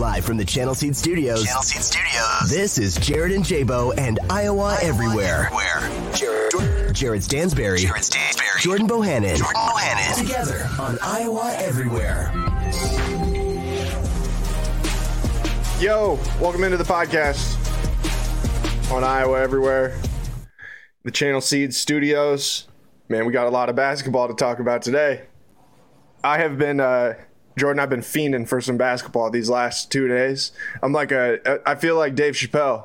Live from the Channel Seed Studios. Channel Seed Studios. This is Jared and J-Bo and Iowa, Everywhere. Everywhere. Jared, Jared Stansbury. Jared Stansbury. Jordan Bohannon. Jordan Bohannon. Together on Iowa Everywhere. Yo, welcome into the podcast on Iowa Everywhere, the Channel Seed Studios. Man, we got a lot of basketball to talk about today. I have been, uh, Jordan, I've been fiending for some basketball these last two days. I'm like a, I feel like Dave Chappelle.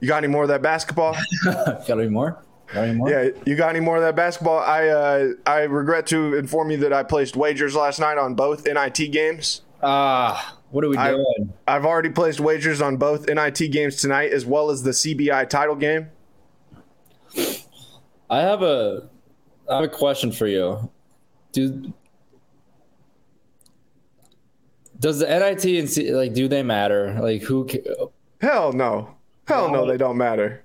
You got any more of that basketball? got any more? Got any more? Yeah, you got any more of that basketball? I uh, I regret to inform you that I placed wagers last night on both NIT games. Ah, what are we I- doing? I've already placed wagers on both NIT games tonight, as well as the CBI title game. I have a, I have a question for you. Do does the NIT and C, like do they matter? Like who ca- Hell no, hell no, they don't matter.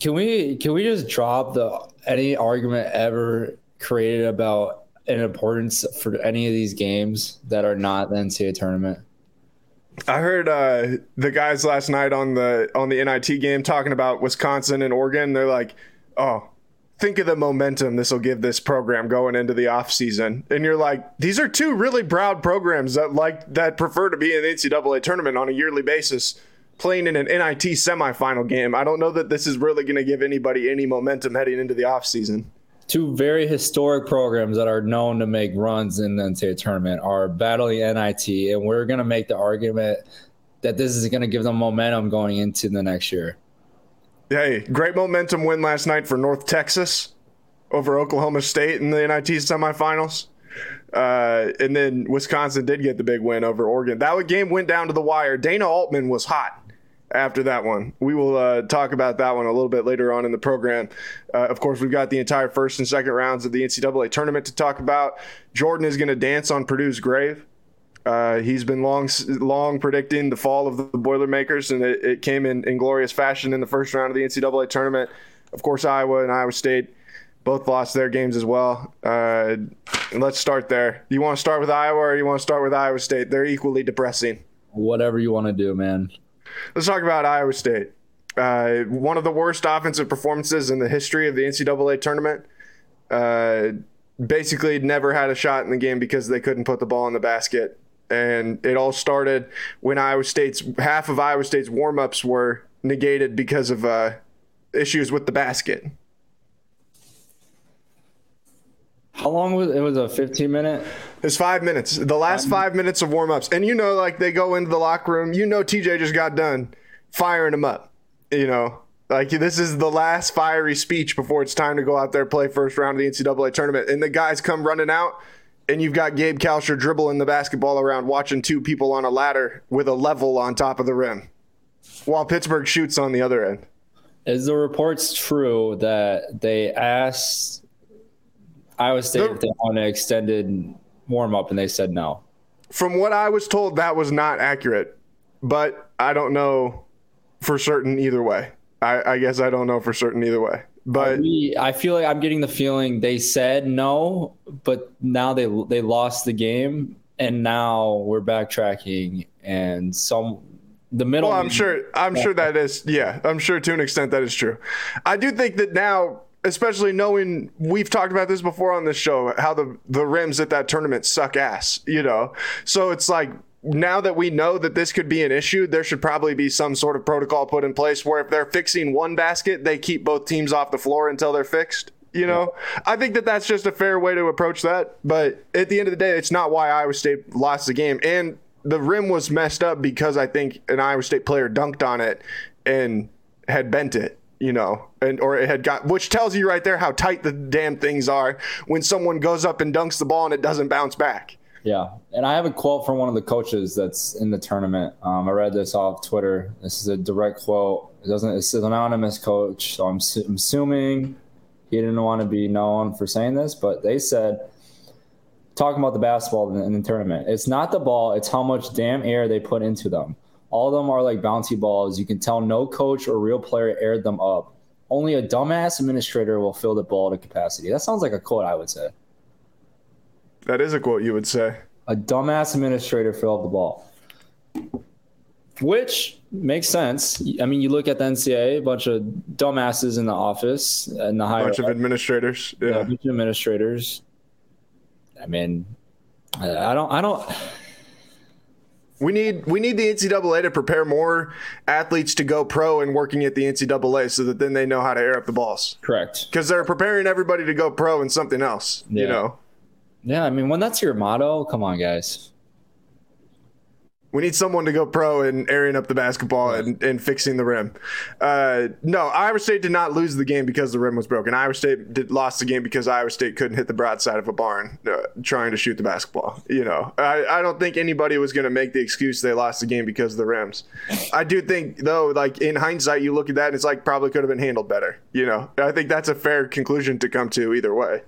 can we can we just drop the any argument ever created about an importance for any of these games that are not the NCAA tournament? I heard uh, the guys last night on the on the NIT game talking about Wisconsin and Oregon. They're like, "Oh, think of the momentum this will give this program going into the off season." And you're like, "These are two really proud programs that like that prefer to be in the NCAA tournament on a yearly basis." Playing in an NIT semifinal game, I don't know that this is really going to give anybody any momentum heading into the off season. Two very historic programs that are known to make runs in the NCAA tournament are battling NIT, and we're going to make the argument that this is going to give them momentum going into the next year. Hey, great momentum win last night for North Texas over Oklahoma State in the NIT semifinals. Uh, and then Wisconsin did get the big win over Oregon. That game went down to the wire. Dana Altman was hot after that one. We will uh, talk about that one a little bit later on in the program. Uh, of course, we've got the entire first and second rounds of the NCAA tournament to talk about. Jordan is going to dance on Purdue's grave. Uh, he's been long, long predicting the fall of the Boilermakers, and it, it came in, in glorious fashion in the first round of the NCAA tournament. Of course, Iowa and Iowa State both lost their games as well. Uh, let's start there. You want to start with Iowa, or you want to start with Iowa State? They're equally depressing. Whatever you want to do, man. Let's talk about Iowa State. Uh, one of the worst offensive performances in the history of the NCAA tournament. Uh, basically, never had a shot in the game because they couldn't put the ball in the basket. And it all started when Iowa State's half of Iowa State's warmups were negated because of uh, issues with the basket. How long was it? Was a 15 minute? It's five minutes. The last five minutes of warmups, and you know, like they go into the locker room. You know, TJ just got done firing them up. You know, like this is the last fiery speech before it's time to go out there play first round of the NCAA tournament, and the guys come running out, and you've got Gabe Kalscheur dribbling the basketball around, watching two people on a ladder with a level on top of the rim, while Pittsburgh shoots on the other end. Is the reports true that they asked Iowa State The- if they want an extended warm up and they said no? From what I was told, that was not accurate, but I don't know for certain either way. I, I guess I don't know for certain either way. But We, I feel like I'm getting the feeling they said no, but now they they lost the game, and now we're backtracking, and some the middle. Well, I'm sure. I'm sure that is. Yeah, I'm sure to an extent that is true. I do think that now, especially knowing we've talked about this before on this show, how the the rims at that tournament suck ass. You know, so it's like now that we know that this could be an issue, there should probably be some sort of protocol put in place where if they're fixing one basket, they keep both teams off the floor until they're fixed. You know, I think that that's just a fair way to approach that. But at the end of the day, it's not why Iowa State lost the game. And the rim was messed up because I think an Iowa State player dunked on it and had bent it, you know, and or it had got, which tells you right there how tight the damn things are when someone goes up and dunks the ball and it doesn't bounce back. Yeah, and I have a quote from one of the coaches that's in the tournament. Um, I read this off Twitter. This is a direct quote. It doesn't. It's an anonymous coach, so I'm, I'm assuming he didn't want to be known for saying this, but they said talking about the basketball in the tournament. It's not the ball; it's how much damn air they put into them. All of them are like bouncy balls. You can tell no coach or real player aired them up. Only a dumbass administrator will fill the ball to capacity. That sounds like a quote I would say. That is a quote you would say. a dumbass administrator filled the ball. Which makes sense. I mean, you look at the NCAA, a bunch of dumbasses in the office and the A higher bunch of administrators. yeah, a Yeah. bunch of administrators. I mean, I don't, I don't. We need we need the NCAA to prepare more athletes to go pro and working at the NCAA so that then they know how to air up the balls. Correct. Because they're preparing everybody to go pro in something else. You know. Yeah, I mean, when that's your motto, come on, guys. We need someone to go pro and airing up the basketball and, and fixing the rim. Uh, no, Iowa State did not lose the game because the rim was broken. Iowa State did, lost the game because Iowa State couldn't hit the broadside of a barn uh, trying to shoot the basketball. You know, I, I don't think anybody was going to make the excuse they lost the game because of the rims. I do think, though, like in hindsight, you look at that and it's like probably could have been handled better. You know, I think that's a fair conclusion to come to either way.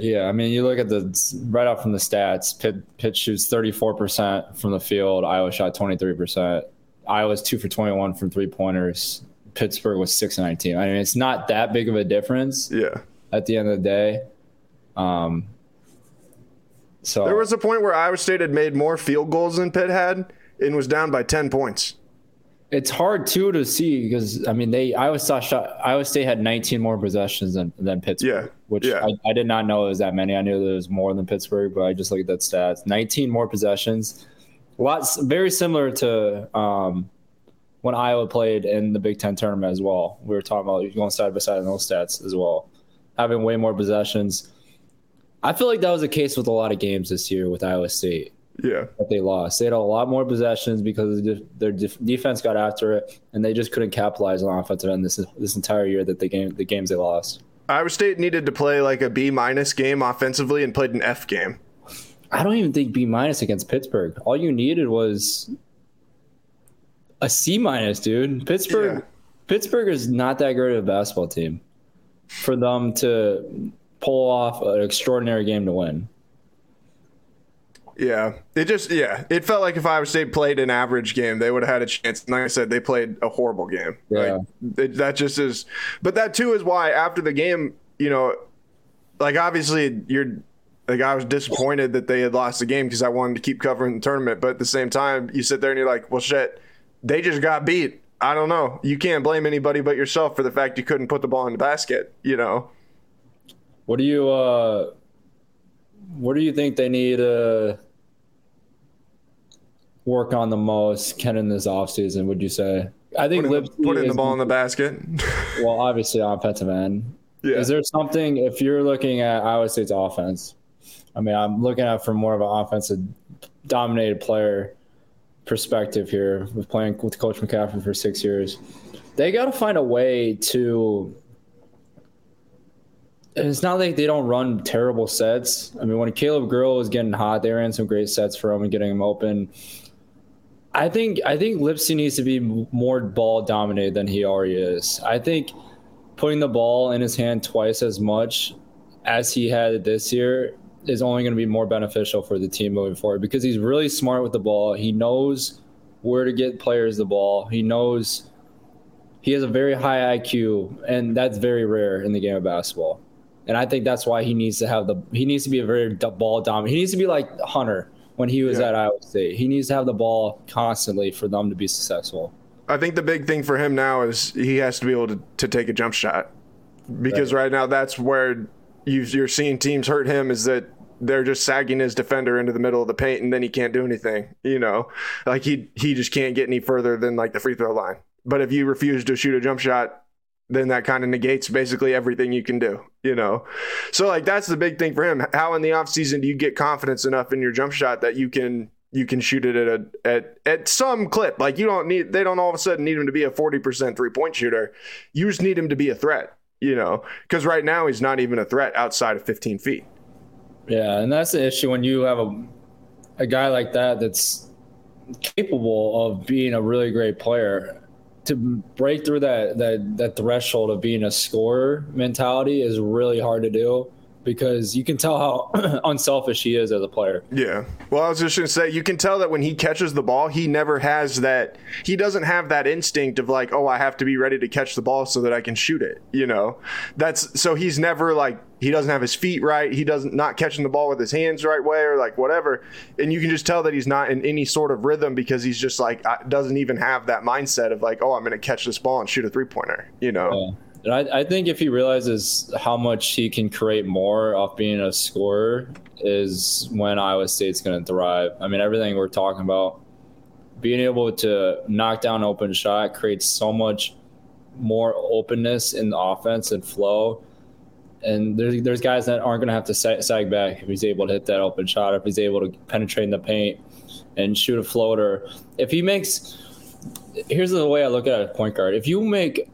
Yeah, I mean, you look at the right off from the stats. Pitt, Pitt shoots 34% from the field. Iowa shot 23%. Iowa's two for 21 from three pointers. Pittsburgh was six and 19. I mean, it's not that big of a difference Yeah. at the end of the day. Um, so There was a point where Iowa State had made more field goals than Pitt had and was down by 10 points. It's hard too to see because I mean they Iowa State shot Iowa State had 19 more possessions than, than Pittsburgh. Yeah, Which yeah. I, I did not know it was that many. I knew there was more than Pittsburgh, but I just looked at that stats. 19 more possessions. Lots very similar to um, when Iowa played in the Big Ten tournament as well. We were talking about going side by side in those stats as well. Having way more possessions. I feel like that was the case with a lot of games this year with Iowa State Yeah. that they lost. They had a lot more possessions because their def- defense got after it, and they just couldn't capitalize on offensive end this this entire year that the game the games they lost. Iowa State needed to play like a B minus game offensively and played an F game. I don't even think B minus against Pittsburgh. All you needed was a C minus, dude. Pittsburgh Yeah. Pittsburgh is not that great of a basketball team for them to pull off an extraordinary game to win. Yeah. It just, yeah. It felt like if Iowa State played an average game, they would have had a chance. And like I said, they played a horrible game. Yeah. Like, it, that just is, but that too is why after the game, you know, like obviously you're, like I was disappointed that they had lost the game because I wanted to keep covering the tournament. But at the same time, you sit there and you're like, well, shit, they just got beat. I don't know. You can't blame anybody but yourself for the fact you couldn't put the ball in the basket, you know? What do you uh what do you think they need to work on the most Ken in this offseason, would you say? I think Putting the, putting the ball in the basket. well, obviously offensive end. Yeah. Is there something if you're looking at Iowa State's offense? I mean, I'm looking at it from more of an offensive dominated player perspective here with playing with Coach McCaffery for six years. They got to find a way to. It's not like they don't run terrible sets. I mean, when Caleb Grill was getting hot, they ran some great sets for him and getting him open. I think I think Lipsey needs to be more ball dominated than he already is. I think putting the ball in his hand twice as much as he had this year is only going to be more beneficial for the team moving forward because he's really smart with the ball. He knows where to get players the ball. He knows he has a very high IQ, and that's very rare in the game of basketball. And I think that's why he needs to have the he needs to be a very ball dominant. He needs to be like Hunter when he was yeah. at Iowa State. He needs to have the ball constantly for them to be successful. I think the big thing for him now is he has to be able to, to take a jump shot because right, right now that's where you are seeing teams hurt him is that they're just sagging his defender into the middle of the paint and then he can't do anything you know like he he just can't get any further than like the free throw line but if you refuse to shoot a jump shot then that kind of negates basically everything you can do you know? So like that's the big thing for him. How in the offseason do you get confidence enough in your jump shot that you can you can shoot it at a at at some clip? Like you don't need they don't all of a sudden need him to be a 40% three point shooter. You just need him to be a threat you know, because right now he's not even a threat outside of 15 feet. Yeah, and that's the issue when you have a a guy like that that's capable of being a really great player. To break through that that that threshold of being a scorer mentality is really hard to do because you can tell how unselfish he is as a player. Yeah. Well, I was just going to say, you can tell that when he catches the ball, he never has that, he doesn't have that instinct of like, oh, I have to be ready to catch the ball so that I can shoot it. You know, that's so he's never like, he doesn't have his feet right. He doesn't not catching the ball with his hands right way or like whatever. And you can just tell that he's not in any sort of rhythm because he's just like, doesn't even have that mindset of like, oh, I'm going to catch this ball and shoot a three pointer, you know? Yeah. And I, I think if he realizes how much he can create more off being a scorer, is when Iowa State's going to thrive. I mean, everything we're talking about, being able to knock down open shot creates so much more openness in the offense and flow. And there's there's guys that aren't going to have to sag back if he's able to hit that open shot, if he's able to penetrate in the paint and shoot a floater. If he makes, here's the way I look at a point guard. If you make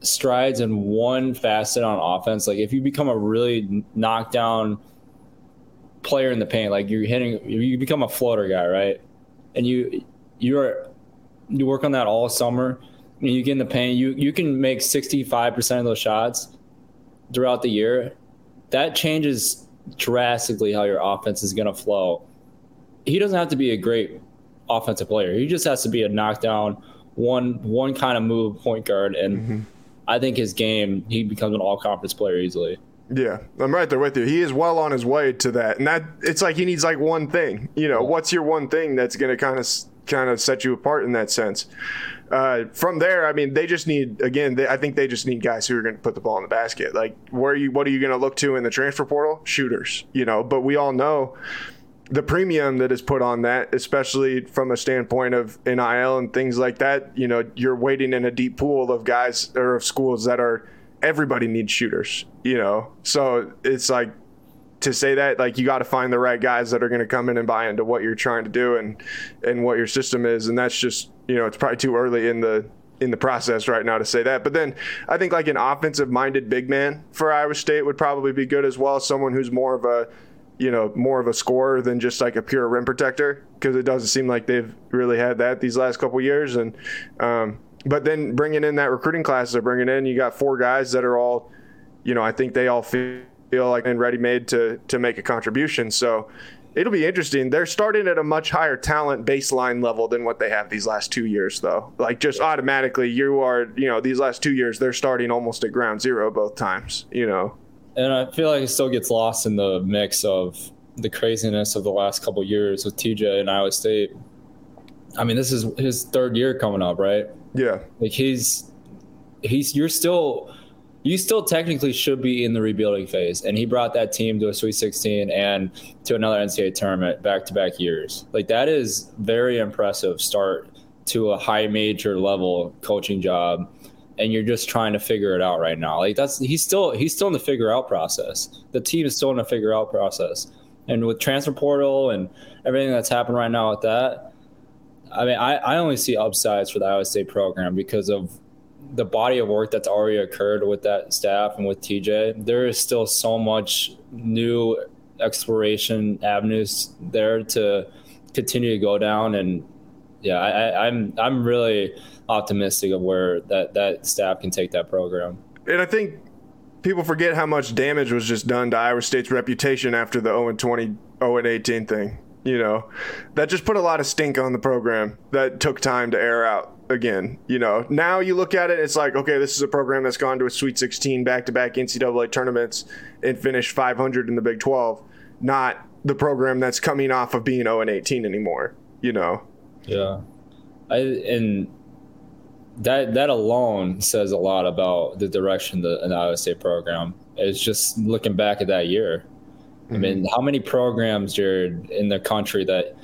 strides in one facet on offense, like if you become a really knockdown player in the paint, like you're hitting, you become a floater guy, right? And you you're you work on that all summer, and you get in the paint. You you can make 65 percent of those shots throughout the year. That changes drastically how your offense is going to flow. He doesn't have to be a great offensive player. He just has to be a knockdown one one kind of move point guard and. Mm-hmm I think his game, he becomes an all conference player easily. Yeah, I'm right there with you. He is well on his way to that, and that it's like he needs like one thing. You know, what's your one thing that's going to kind of kind of set you apart in that sense? Uh, from there, I mean, they just need again. They, I think they just need guys who are going to put the ball in the basket. Like, where you, what are you going to look to in the transfer portal? Shooters, you know. But we all know the premium that is put on that, especially from a standpoint of NIL and things like that, you know, you're waiting in a deep pool of guys or of schools that are everybody needs shooters, you know. So it's like to say that like you got to find the right guys that are going to come in and buy into what you're trying to do and and what your system is and that's just, you know, it's probably too early in the in the process right now to say that. But then I think like an offensive minded big man for Iowa State would probably be good as well, someone who's more of a you know, more of a scorer than just like a pure rim protector because it doesn't seem like they've really had that these last couple years. And um, but then bringing in that recruiting class they're bringing in, you got four guys that are all, you know, I think they all feel like and ready made to to make a contribution. So it'll be interesting. They're starting at a much higher talent baseline level than what they have these last two years, though. Like just automatically, you are, you know, these last two years they're starting almost at ground zero both times. You know and I feel like it still gets lost in the mix of the craziness of the last couple years with TJ and Iowa State. I mean, this is his third year coming up, right? Yeah. Like he's he's you're still you still technically should be in the rebuilding phase, and he brought that team to a Sweet 16 and to another NCAA tournament back to back years. Like that is very impressive start to a high major level coaching job and you're just trying to figure it out right now. Like that's he's still he's still in the figure out process. The team is still in the figure out process. And with transfer portal and everything that's happened right now with that, I mean, I, I only see upsides for the Iowa State program because of the body of work that's already occurred with that staff and with TJ. There is still so much new exploration avenues there to continue to go down and yeah, I, I, I'm I'm really optimistic of where that that staff can take that program. And I think people forget how much damage was just done to Iowa State's reputation after the 0 20, 0 18 thing. You know, that just put a lot of stink on the program that took time to air out again. You know, now you look at it, it's like, okay, this is a program that's gone to a Sweet 16 back to back NCAA tournaments and finished 500 in the Big 12, not the program that's coming off of being 0 and 18 anymore. You know, Yeah, I and that that alone says a lot about the direction the, the Iowa State program is. Just looking back at that year, I mean, mm-hmm. how many programs, Jared, in the country that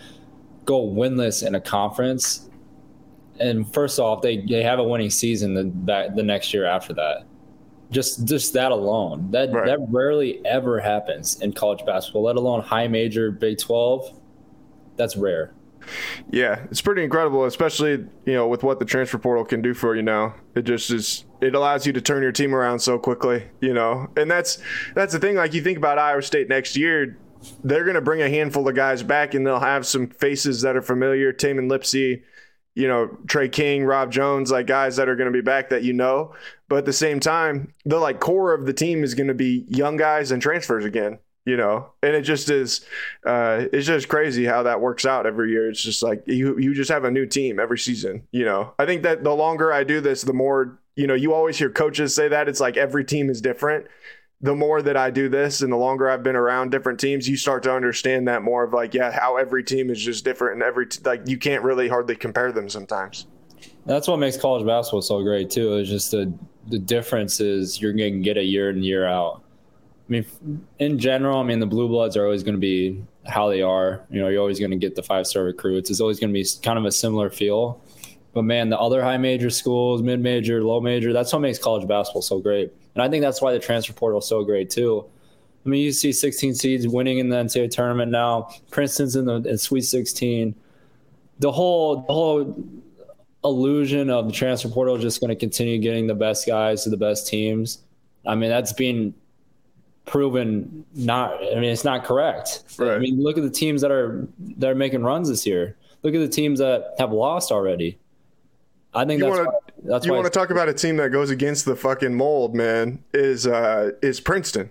go winless in a conference, and first off, they they have a winning season the that the next year after that. Just just that alone, that Right. that rarely ever happens in college basketball, let alone high major Big Twelve. That's rare. Yeah, it's pretty incredible, especially you know with what the transfer portal can do for you now. It just is. It allows you to turn your team around so quickly, you know. And that's that's the thing. Like you think about Iowa State next year, they're going to bring a handful of guys back, and they'll have some faces that are familiar. Tamin Lipsey, you know, Tre King, Rob Jones, like guys that are going to be back that you know. But at the same time, the like core of the team is going to be young guys and transfers again. You know, and it just is. Uh, it's just crazy how that works out every year. It's just like you you just have a new team every season. You know, I think that the longer I do this, the more you know. You always hear coaches say that it's like every team is different. The more that I do this, and the longer I've been around different teams, you start to understand that more of like, yeah, how every team is just different, and every t- like you can't really hardly compare them sometimes. That's what makes college basketball so great too. Is just the the difference is you're going to get a year in year out. I mean, in general, I mean the blue bloods are always going to be how they are. You know, you're always going to get the five star recruits. It's always going to be kind of a similar feel. But man, the other high major schools, mid major, low major, that's what makes college basketball so great. And I think that's why the transfer portal is so great too. I mean, you see 16 seeds winning in the NCAA tournament now. Princeton's in the in Sweet 16. The whole the whole illusion of the transfer portal is just going to continue getting the best guys to the best teams. I mean, that's being proven not. I mean, it's not correct. I mean, look at the teams that are that are making runs this year. Look at the teams that have lost already. I think You that's wanna- that's you want to talk about a team that goes against the fucking mold, man? Is uh is Princeton?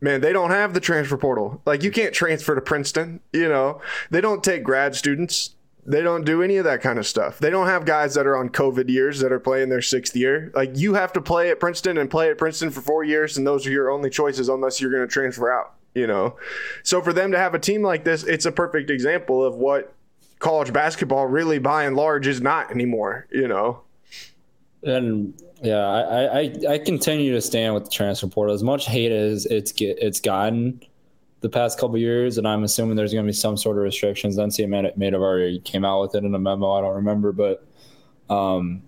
Man, they don't have the transfer portal. Like you can't transfer to Princeton. You know, they don't take grad students. They don't do any of that kind of stuff. They don't have guys that are on COVID years that are playing their sixth year. Like you have to play at Princeton and play at Princeton for four years, and those are your only choices unless you're going to transfer out. You know, so for them to have a team like this, it's a perfect example of what college basketball really, by and large, is not anymore. You know. And yeah, I, I I continue to stand with the transfer portal. As much hate as it's get it's gotten the past couple years, and I'm assuming there's going to be some sort of restrictions. NCAA may, have already came out with it in a memo. I don't remember, but um,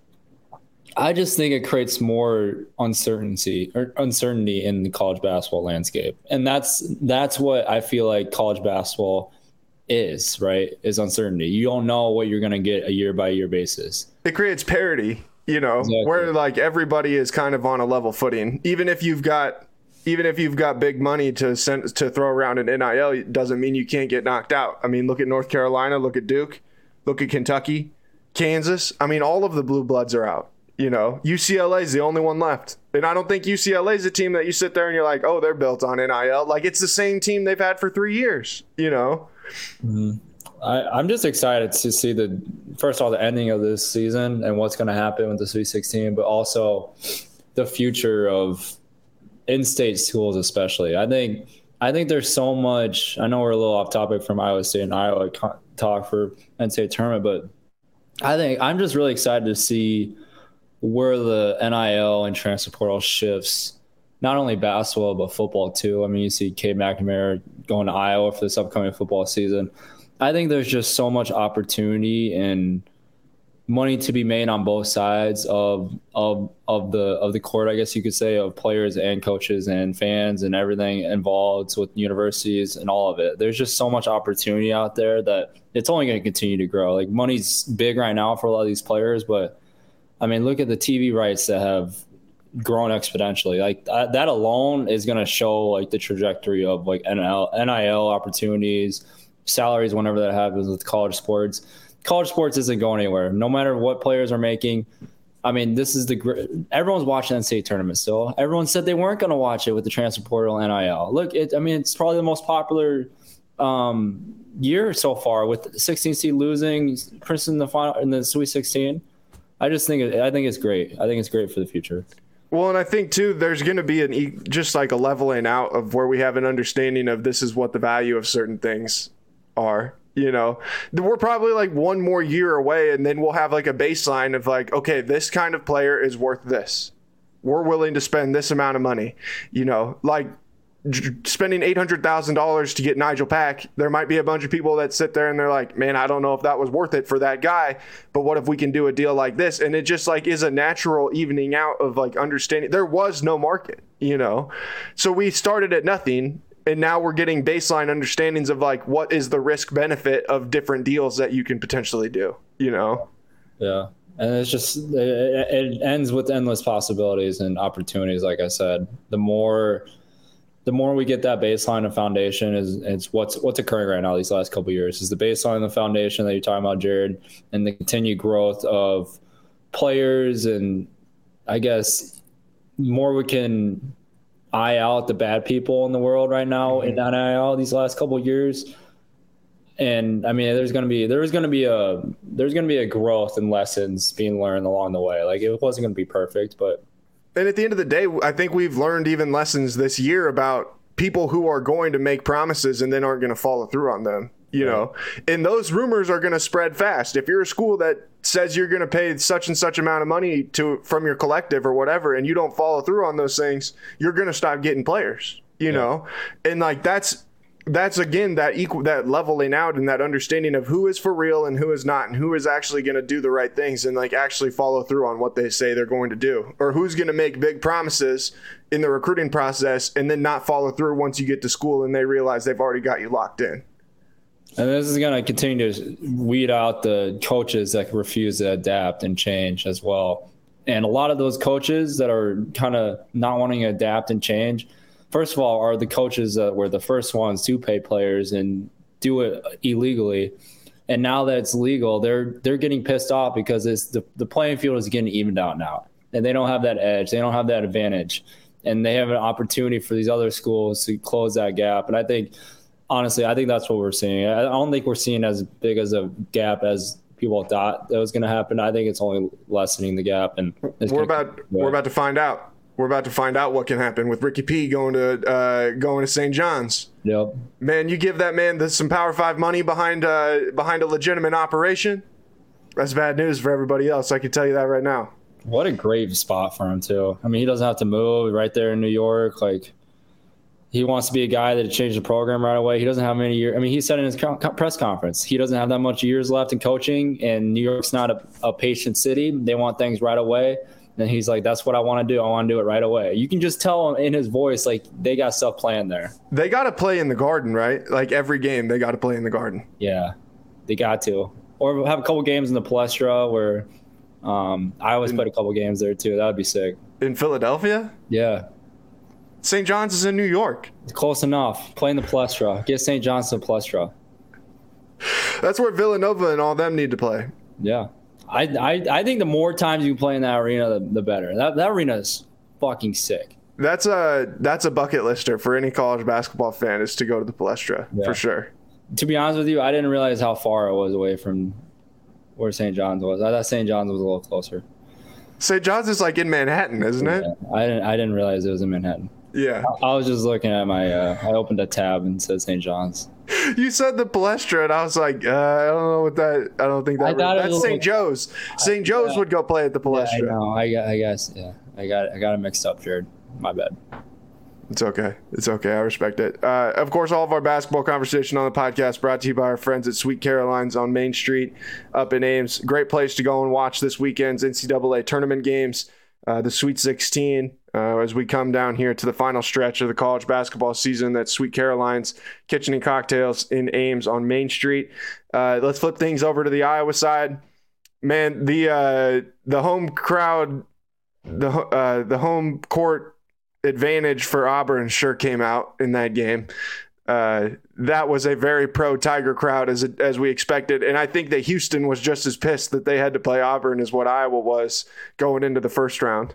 I just think it creates more uncertainty or uncertainty in the college basketball landscape, and that's that's what I feel like college basketball is. Right, is uncertainty. You don't know what you're going to get a year by year basis. it creates parity you know Exactly. where like everybody is kind of on a level footing. Even if you've got even if you've got big money to send to throw around in NIL it doesn't mean you can't get knocked out. I mean look at North Carolina look at Duke look at Kentucky Kansas. I mean all of the blue bloods are out you know? UCLA is the only one left. And I don't think UCLA is a team that you sit there and you're like oh they're built on NIL like it's the same team they've had for 3 years you know mm-hmm. I, I'm just excited to see the first of all the ending of this season and what's going to happen with the Sweet 16, but also the future of in-state schools, especially. I think I think there's so much. I know we're a little off topic from Iowa State and Iowa talk for NCAA tournament, but I think I'm just really excited to see where the NIL and transfer portal shifts. Not only basketball but football too. I mean, you see Cade McNamara going to Iowa for this upcoming football season. I think there's just so much opportunity and money to be made on both sides of of of the of the court, I guess you could say, of players and coaches and fans and everything involved with universities and all of it. There's just so much opportunity out there that it's only going to continue to grow. Like money's big right now for a lot of these players, but I mean, look at the TV rights that have grown exponentially. Like that, that alone is going to show like the trajectory of like NIL, NIL opportunities, salaries whenever that happens with college sports. college sports isn't going anywhere. No matter what players are making. I mean, this is the everyone's watching NCAA tournament still. Everyone said they weren't going to watch it with the transfer portal NIL. Look, it, I mean, it's probably the most popular um, year so far with 16 seed losing Princeton in the final in the Sweet 16. I just think I think it's great. I think it's great for the future. Well, and I think too, there's going to be an just like a leveling out of where we have an understanding of this is what the value of certain things are. You know, we're probably like one more year away, and then we'll have like a baseline of like, okay, this kind of player is worth this. We're willing to spend this amount of money. You know, like spending eight hundred thousand dollars to get Nigel Pack. There might be a bunch of people that sit there and they're like, man, I don't know if that was worth it for that guy. But what if we can do a deal like this? And it just like is a natural evening out of like understanding. There was no market, you know, so we started at nothing and now we're getting baseline understandings of like what is the risk benefit of different deals that you can potentially do you know Yeah. And it's just it, ends with endless possibilities and opportunities. Like I said, the more the more we get that baseline and foundation is it's what's what's occurring right now these last couple years is the baseline and the foundation that you're talking about, Jared, and the continued growth of players and I guess more we can eye out the bad people in the world right now in mm-hmm. NIL these last couple of years. And I mean, there's gonna be there's gonna be a there's gonna be a growth and lessons being learned along the way. Like it wasn't gonna be perfect, but and at the end of the day i think we've learned even lessons this year about people who are going to make promises and then aren't going to follow through on them you know and those rumors are going to spread fast if you're a school that says you're going to pay such and such amount of money to from your collective or whatever and you don't follow through on those things you're going to stop getting players you know? And like that's that's again that equal that leveling out and that understanding of who is for real and who is not and who is actually going to do the right things and like actually follow through on what they say they're going to do or who's going to make big promises in the recruiting process and then not follow through once you get to school and they realize they've already got you locked in and this is going to continue to weed out the coaches that refuse to adapt and change as well. And a lot of those coaches that are kind of not wanting to adapt and change, first of all, are the coaches that were the first ones to pay players and do it illegally. And now that it's legal, they're they're getting pissed off because it's the, the playing field is getting evened out now. And they don't have that edge. They don't have that advantage. And they have an opportunity for these other schools to close that gap. And I think honestly, I think that's what we're seeing. I don't think we're seeing as big as a gap as people thought that was going to happen. I think it's only lessening the gap, and we're about we're about to find out. We're about to find out what can happen with Ricky P going to uh, going to St. John's. Yep. Man, you give that man some Power Five money behind uh, behind a legitimate operation. That's bad news for everybody else. I can tell you that right now. What a great spot for him too. I mean, he doesn't have to move right there in New York. Like he wants to be a guy that changed the program right away. He doesn't have many years. I mean, he said in his co- press conference, he doesn't have that much years left in coaching, and New York's not a, a patient city. They want things right away. And he's like, that's what I want to do. I want to do it right away. You can just tell in his voice, like, they got stuff planned there. They got to play in the garden, right? Like every game, they got to play in the garden. Yeah, they got to. Or have a couple games in the Palestra where um, I always played a couple games there too. That would be sick. In Philadelphia? Yeah. St. John's is in New York. Close enough. Playing the Palestra. Get St. John's to Palestra. That's where Villanova and all them need to play. Yeah. I, I, I think the more times you play in that arena, the, the better. That, that arena is fucking sick. That's a that's a bucket lister for any college basketball fan is to go to the Palestra Yeah. for sure. To be honest with you, I didn't realize how far it was away from where St. John's was. I thought St. John's was a little closer. St. John's is like in Manhattan, isn't it? I didn't I didn't realize it was in Manhattan. Yeah. I was just looking at my uh, I opened a tab and said St. John's. You said the Palestra, and I was like, uh, I don't know what that. I don't think that. I thought that's St. like- Joe's. St. Joe's would go play at the Yeah, I Palestra. know. I, got- I guess yeah. I got I got it mixed up, Jared. My bad. It's okay. It's okay. I respect it. Uh, of course, all of our basketball conversation on the podcast brought to you by our friends at Sweet Caroline's on Main Street up in Ames. Great place to go and watch this weekend's NCAA tournament games, uh, the Sweet 16, uh, as we come down here to the final stretch of the college basketball season. That's Sweet Caroline's Kitchen and Cocktails in Ames on Main Street. Uh, let's flip things over to the Iowa side. Man, the uh, the home crowd, the uh, the home court advantage for Auburn sure came out in that game. uh, that was a very pro Tiger crowd as as we expected, and I think that Houston was just as pissed that they had to play Auburn as what Iowa was going into the first round.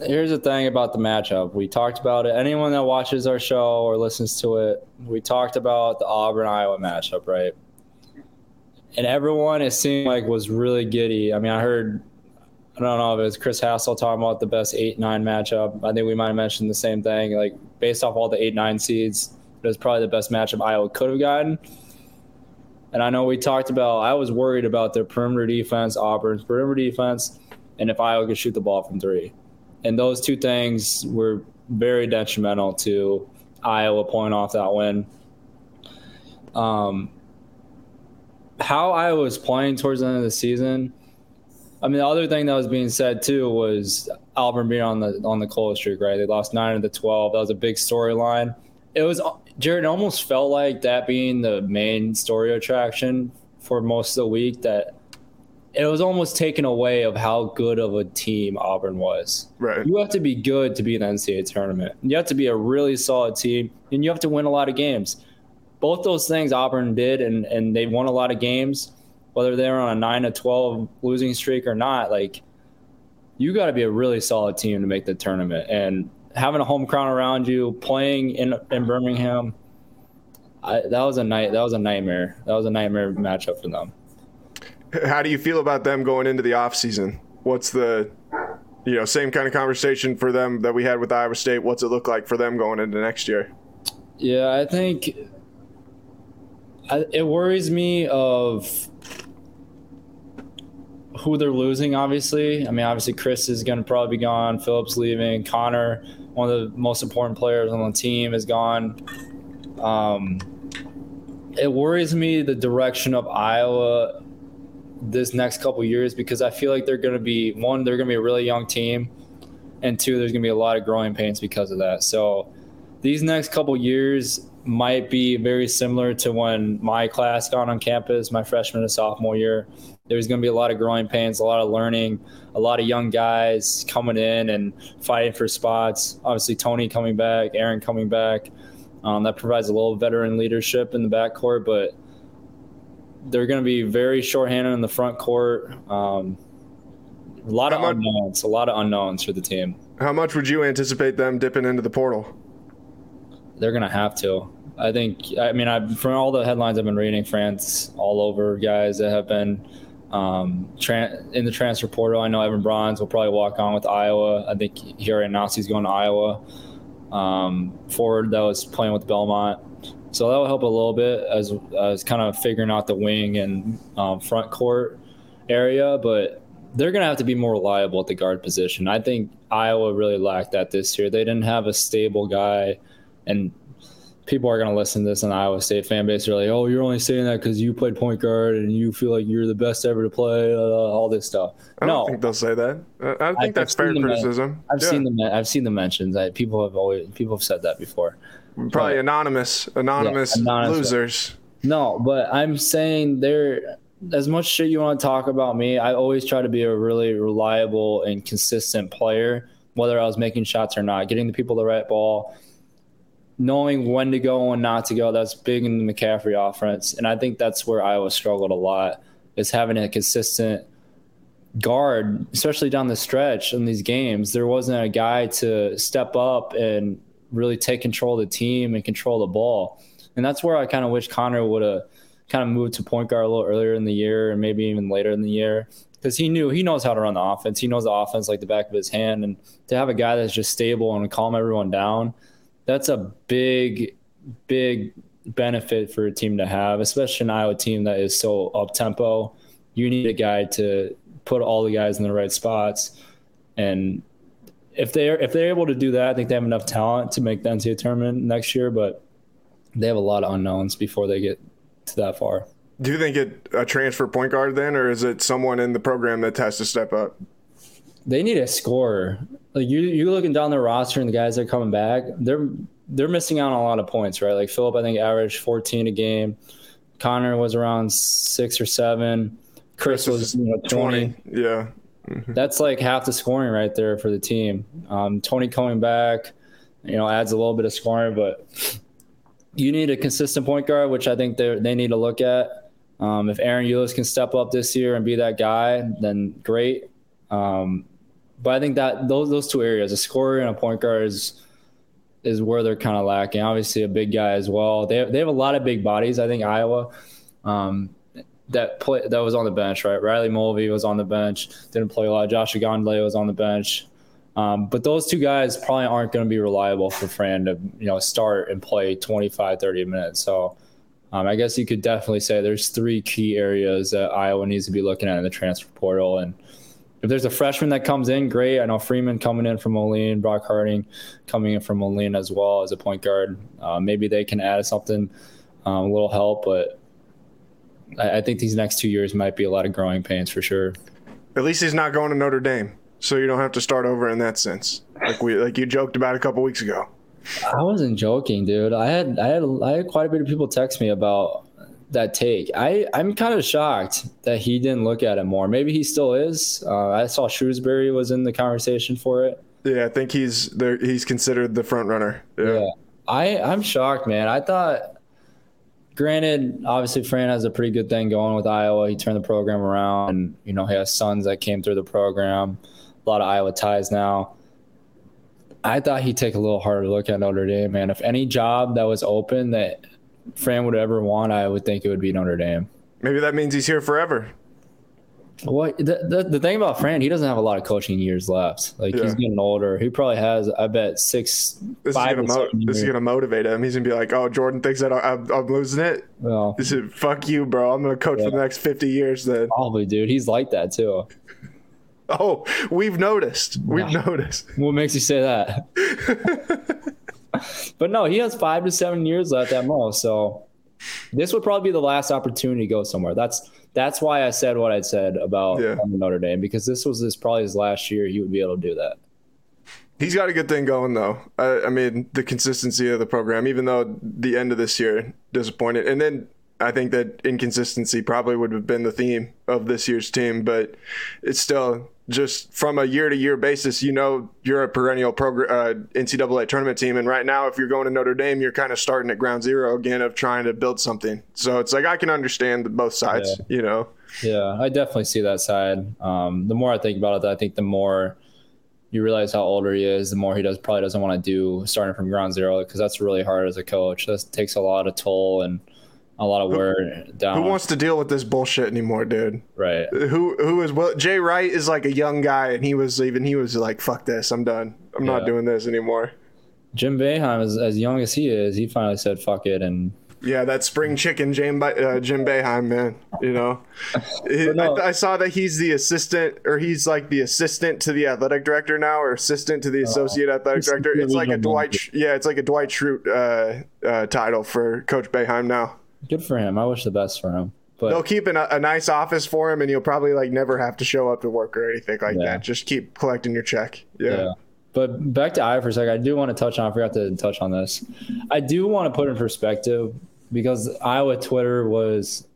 Here's the thing about the matchup. We talked about it. Anyone that watches our show or listens to it, we talked about the Auburn Iowa matchup, right? And everyone it seemed like was really giddy. I mean, I heard I don't know if it was Chris Hassel talking about the best eight nine matchup. I think we might have mentioned the same thing. Like based off all the eight nine seeds, it was probably the best matchup Iowa could have gotten. And I know we talked about I was worried about their perimeter defense, Auburn's perimeter defense, and if Iowa could shoot the ball from three. And those two things were very detrimental to Iowa pulling off that win. Um, how Iowa was playing towards the end of the season, I mean, the other thing that was being said too was Auburn being on the on the cold streak, right? They lost nine of the twelve. That was a big storyline. It was Jared. almost felt like that being the main story attraction for most of the week. That it was almost taken away of how good of a team Auburn was. Right. You have to be good to be in the NCAA tournament. You have to be a really solid team, and you have to win a lot of games. Both those things Auburn did, and and they won a lot of games whether they're on a nine to twelve losing streak or not, like you got to be a really solid team to make the tournament. And having a home crowd around you, playing in in Birmingham, I, that was a night. That was a nightmare. That was a nightmare matchup for them. How do you feel about them going into the off season? What's the you know same kind of conversation for them that we had with Iowa State? What's it look like for them going into next year? Yeah, I think I, it worries me of who they're losing, obviously. I mean, obviously, Kris is going to probably be gone. Filip's leaving. Connor, one of the most important players on the team, is gone. Um, it worries me the direction of Iowa this next couple years because I feel like they're going to be one, they're going to be a really young team, and two, there's going to be a lot of growing pains because of that. So these next couple years might be very similar to when my class got on campus, my freshman and sophomore year there's going to be a lot of growing pains, a lot of learning, a lot of young guys coming in and fighting for spots. Obviously, Tony coming back, Ahron coming back. Um, that provides a little veteran leadership in the backcourt, but they're going to be very shorthanded in the front court. Um, a lot of unknowns, a lot of unknowns for the team. How much would you anticipate them dipping into the portal? They're going to have to. I think. I mean, I from all the headlines I've been reading, France all over guys that have been um, in the transfer portal, I know Even Brauns will probably walk on with Iowa. I think now he's going to Iowa. Um, forward that was playing with Belmont, so that will help a little bit as as kind of figuring out the wing and um, front court area. But they're going to have to be more reliable at the guard position. I think Iowa really lacked that this year. They didn't have a stable guy, and people are going to listen to this in Iowa State fan base. They're like, "Oh, you're only saying that because you played point guard and you feel like you're the best ever to play." Uh, all this stuff. I no, don't think they'll say that. I think I've that's fair criticism. I've yeah. seen the I've seen the mentions. I, people have always people have said that before. Probably but, anonymous, anonymous, yeah, anonymous losers. No, but I'm saying they're as much shit you want to talk about me. I always try to be a really reliable and consistent player, whether I was making shots or not, getting the people the right ball knowing when to go and not to go. That's big in the McCaffery offense, and I think that's where Iowa struggled a lot is having a consistent guard, especially down the stretch in these games. There wasn't a guy to step up and really take control of the team and control the ball, and that's where I kind of wish Connor would have kind of moved to point guard a little earlier in the year and maybe even later in the year because he knew he knows how to run the offense. He knows the offense like the back of his hand, and to have a guy that's just stable and calm everyone down that's a big, big benefit for a team to have, especially an Iowa team that is so up tempo. You need a guy to put all the guys in the right spots, and if they're if they're able to do that, I think they have enough talent to make the NCAA tournament next year. But they have a lot of unknowns before they get to that far. Do you think it a transfer point guard then, or is it someone in the program that has to step up? They need a scorer like you you looking down the roster and the guys that are coming back, they're they're missing out on a lot of points, right? Like Filip, I think averaged 14 a game. Connor was around six or seven. Kris, Kris was you know, 20. 20. Yeah. Mm-hmm. That's like half the scoring right there for the team. Um, Tony coming back, you know, adds a little bit of scoring, but you need a consistent point guard, which I think they they need to look at. Um, if Ahron Ulis can step up this year and be that guy, then great. Um, but I think that those those two areas, a scorer and a point guard, is is where they're kind of lacking. Obviously, a big guy as well. They they have a lot of big bodies. I think Iowa. Um, that play that was on the bench, right? Riley Mulvey was on the bench, didn't play a lot. Josh Ogundele was on the bench. Um, but those two guys probably aren't going to be reliable for Fran to you know start and play 25, 30 minutes. So um, I guess you could definitely say there's three key areas that Iowa needs to be looking at in the transfer portal. And if there's a freshman that comes in, great. I know Freeman coming in from Moline, Brock Harding coming in from Moline as well as a point guard. Uh, maybe they can add something, um, a little help, but I, I think these next two years might be a lot of growing pains for sure. At least he's not going to Notre Dame, so you don't have to start over in that sense. Like we like you joked about a couple weeks ago. I wasn't joking, dude. I had I had I had quite a bit of people text me about that take. I I'm kind of shocked that he didn't look at it more. Maybe he still is. Uh, I saw Shrewsberry was in the conversation for it. Yeah, I think he's there. He's considered the front runner. Yeah. Yeah. I I'm shocked, man. I thought. Granted, obviously Fran has a pretty good thing going with Iowa. He turned the program around, and you know he has sons that came through the program. A lot of Iowa ties now. I thought he'd take a little harder look at Notre Dame, man. If any job that was open that Fran would ever want, I would think it would be Notre Dame. Maybe that means he's here forever. What the, the, the thing about Fran, he doesn't have a lot of coaching years left. Like Yeah. he's getting older. He probably has, I bet, six, This five is gonna mo- this is gonna motivate him. He's gonna be like, "Oh, Jordan thinks that I'm, I'm losing it. Well, He said, "Fuck you, bro. I'm gonna coach for the next 50 years." Then, probably, dude. He's like that too. oh, we've noticed. We've Yeah. noticed. What makes you say that? but no, he has five to seven years left at most. So this would probably be the last opportunity to go somewhere. That's that's why I said what I said about Yeah. Notre Dame because this was his probably his last year. He would be able to do that. He's got a good thing going though. I, I mean, the consistency of the program, even though the end of this year disappointed, and then I think that inconsistency probably would have been the theme of this year's team, but it's still just from a year to year basis. You know, you're a perennial program uh, NCAA tournament team, and right now, if you're going to Notre Dame, you're kind of starting at ground zero again of trying to build something. So it's like I can understand both sides. You know, Yeah, I definitely see that side. Um, the more I think about it, I think the more you realize how older he is, the more he does probably doesn't want to do starting from ground zero because that's really hard as a coach. That takes a lot of toll and a lot of wear down. who wants to deal with this bullshit anymore, dude? right? who who is well Jay Wright is like a young guy and he was even he was like fuck this I'm done I'm not doing this anymore Jim Boeheim, as, as young as he is, he finally said "fuck it" and yeah that spring chicken Jim uh, Jim Boeheim man you know no. I, I saw that he's the assistant or he's like the assistant to the athletic director now or assistant to the associate athletic director it's like a Dwight yeah it's like a Dwight Schrute uh, uh, title for Coach Boeheim now good for him. I wish the best for him. But they'll keep an, a nice office for him and you'll probably like never have to show up to work or anything like Yeah. that just keep collecting your check Yeah. But back to Iowa for a second, I do want to touch on, I forgot to touch on this. I do want to put in perspective because Iowa Twitter was,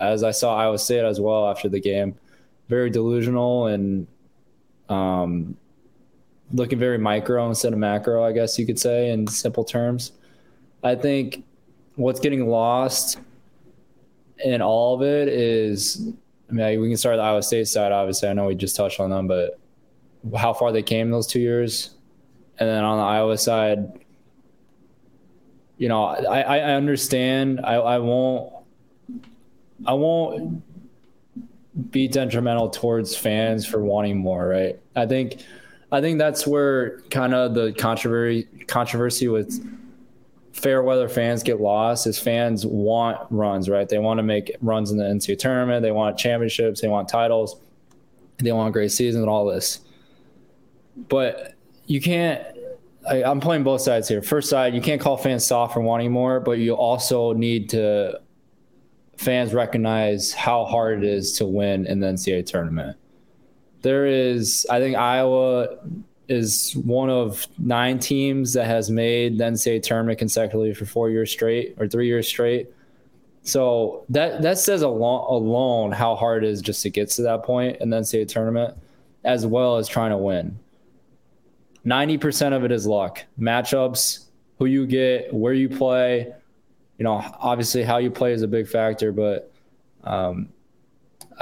as I saw Iowa State as well after the game, very delusional and um, looking very micro instead of macro, I guess you could say, in simple terms. I think what's getting lost in all of it is, I mean, we can start the Iowa State side, obviously. I know we just touched on them, but how far they came those two years. And then on the Iowa side, you know, I, I understand. I, I won't I won't be detrimental towards fans for wanting more, right? I think I think that's where kind of the controversy controversy with fair weather fans get lost is fans want runs, right? They want to make runs in the NCAA tournament, they want championships, they want titles, they want great seasons and all this but you can't. I, I'm playing both sides here. First side, you can't call fans soft for wanting more, but you also need to fans recognize how hard it is to win in the NCAA tournament. There is, I think Iowa is one of nine teams that has made the NCAA tournament consecutively for four years straight or three years straight. So that that says alone, alone how hard it is just to get to that point in the NCAA tournament, as well as trying to win. 90% of it is luck. Matchups, who you get, where you play, you know, obviously how you play is a big factor, but um,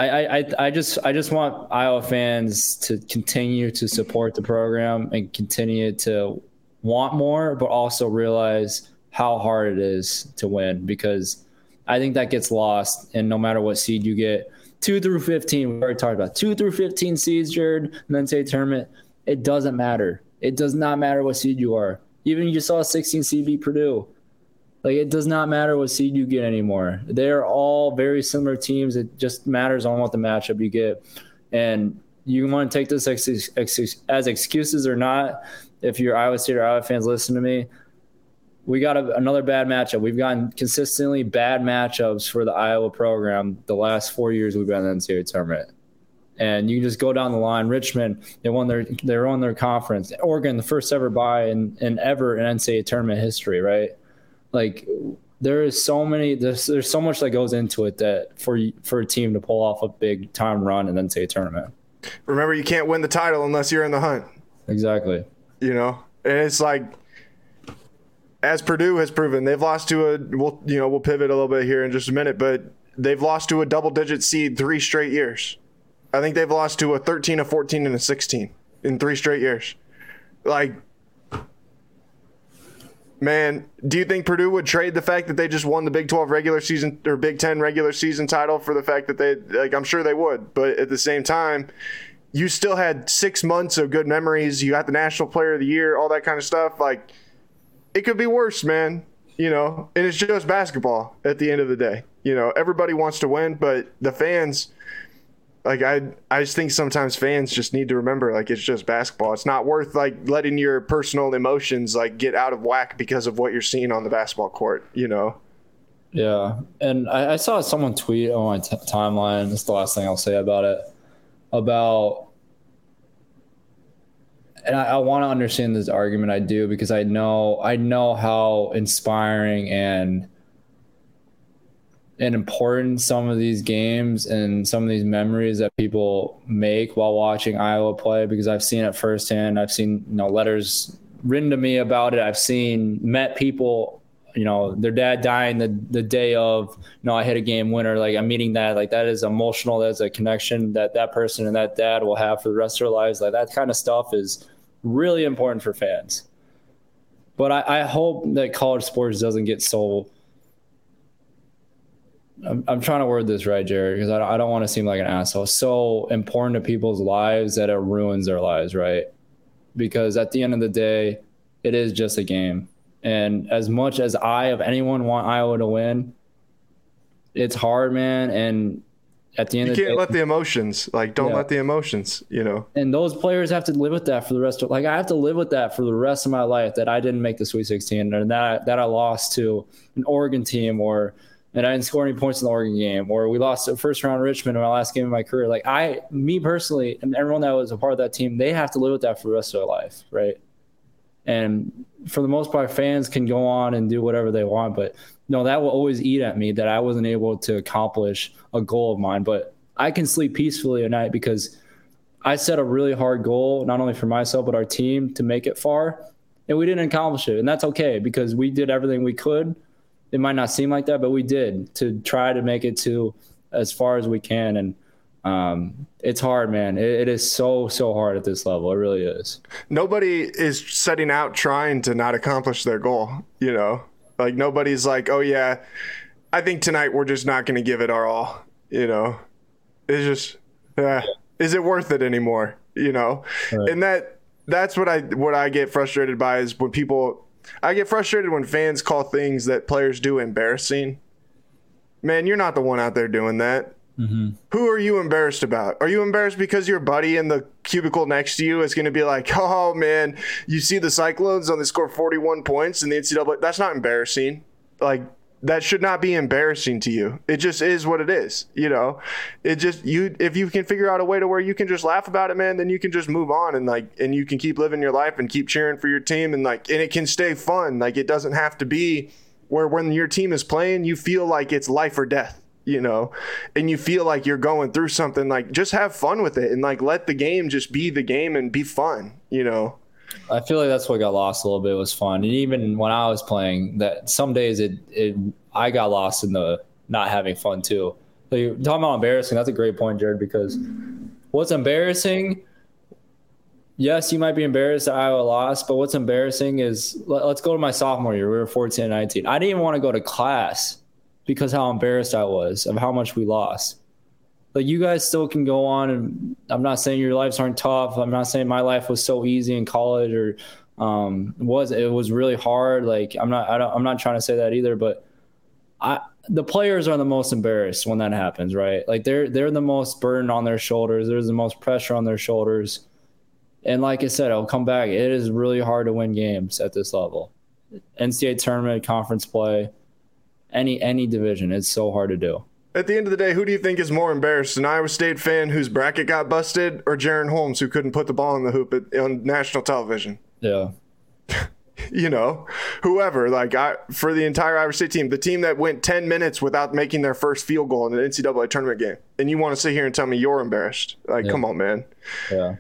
I, I, I just I just want Iowa fans to continue to support the program and continue to want more, but also realize how hard it is to win because I think that gets lost. And no matter what seed you get, two through 15, we already talked about two through 15 seeds, Jared, and then say tournament, it doesn't matter. It does not matter what seed you are. Even you saw 16 seed beat Purdue. Like it does not matter what seed you get anymore. They're all very similar teams. It just matters on what the matchup you get. And you want to take this ex- ex- as excuses or not. If you're Iowa State or Iowa fans, listen to me. We got a, another bad matchup. We've gotten consistently bad matchups for the Iowa program the last four years we've been in the NCAA tournament. And you just go down the line. Richmond, they won their they won their conference. Oregon, the first ever bye in, in ever in NCAA tournament history, right? Like there is so many there's, there's so much that goes into it that for for a team to pull off a big time run and then say a tournament Remember, you can't win the title unless you're in the hunt. exactly You know, and it's like as Purdue has proven, they've lost to a. We'll you know we'll pivot a little bit here in just a minute, but they've lost to a double-digit seed three straight years. I think they've lost to a 13, a 14, and a 16 in three straight years. Like Man, do you think Purdue would trade the fact that they just won the Big 12 regular season or Big 10 regular season title for the fact that they like I'm sure they would, but at the same time, you still had 6 months of good memories. You got the National Player of the Year, all that kind of stuff. Like it could be worse, man, you know. And it's just basketball at the end of the day. You know, everybody wants to win, but the fans like I I just think sometimes fans just need to remember like it's just basketball. It's not worth like letting your personal emotions like get out of whack because of what you're seeing on the basketball court, you know. yeah and i, I saw someone tweet on my t- timeline this is the last thing i'll say about it about and I, I want to understand this argument i do because i know i know how inspiring and and important some of these games and some of these memories that people make while watching Iowa play because I've seen it firsthand. I've seen you know letters written to me about it. I've seen met people, you know, their dad dying the the day of, you know, I hit a game winner. Like I'm meeting that. Like that is emotional. That's a connection that that person and that dad will have for the rest of their lives. Like that kind of stuff is really important for fans. But I, I hope that college sports doesn't get so I'm, I'm trying to word this right, Jared, because I don't, I don't want to seem like an asshole. So important to people's lives that it ruins their lives, right? Because at the end of the day, it is just a game. And as much as I, of anyone, want Iowa to win, it's hard, man. And at the end You of the can't day, let the emotions like don't Yeah. let the emotions, you know. and those players have to live with that for the rest of like I have to live with that for the rest of my life that I didn't make the Sweet 16 or that that I lost to an Oregon team or and I didn't score any points in the Oregon game or we lost a first round Richmond in my last game of my career. Like I, me personally, and everyone that was a part of that team, they have to live with that for the rest of their life, right? And for the most part, fans can go on and do whatever they want, but no, that will always eat at me that I wasn't able to accomplish a goal of mine. But I can sleep peacefully at night because I set a really hard goal, not only for myself, but our team to make it far. And we didn't accomplish it. And that's okay because we did everything we could. It might not seem like that, but we did to try to make it to as far as we can. And um, it's hard, man. It, it is so, so hard at this level. It really is. Nobody is setting out trying to not accomplish their goal, you know. Like nobody's like, "Oh yeah, I think tonight we're just not going to give it our all," you know. It's just uh, is it worth it anymore, you know? And that that's what I what I get frustrated by is when people I get frustrated when fans call things that players do embarrassing. Man, you're not the one out there doing that. Mm-hmm. Who are you embarrassed about? Are you embarrassed because your buddy in the cubicle next to you is going to be like, "Oh man, you see the Cyclones on they score 41 points in the NCAA." That's not embarrassing. Like that should not be embarrassing to you. It just is what it is. You know, it just you if you can figure out a way to where you can just laugh about it, man, then you can just move on and like and you can keep living your life and keep cheering for your team and like and it can stay fun. Like it doesn't have to be where when your team is playing, you feel like it's life or death you know, and you feel like you're going through something, like just have fun with it and like let the game just be the game and be fun, you know. I feel like that's what got lost a little bit was fun. And even when I was playing, that some days it it I got lost in the not having fun too. So you're talking about embarrassing. That's a great point, Jared. Because what's embarrassing? Yes, you might be embarrassed that Iowa lost, but what's embarrassing is let, us go to my sophomore year. We were 14 and 19. I didn't even want to go to class because how embarrassed I was of how much we lost. Like you guys still can go on, and I'm not saying your lives aren't tough. I'm not saying my life was so easy in college or um, was it was really hard. Like I'm not I don't, I'm not trying to say that either, but I the players are the most embarrassed when that happens, right? Like they're they're the most burden on their shoulders. There's the most pressure on their shoulders. And like I said, I'll come back. It is really hard to win games at this level. NCAA tournament, conference play, any any division, it's so hard to do. At the end of the day, who do you think is more embarrassed? An Iowa State fan whose bracket got busted, or Jaren Holmes who couldn't put the ball in the hoop at, on national television? Yeah. you know, whoever, like I, for the entire Iowa State team, the team that went 10 minutes without making their first field goal in an NCAA tournament game. And you want to sit here and tell me you're embarrassed. Like, Yeah. come on, man. Yeah.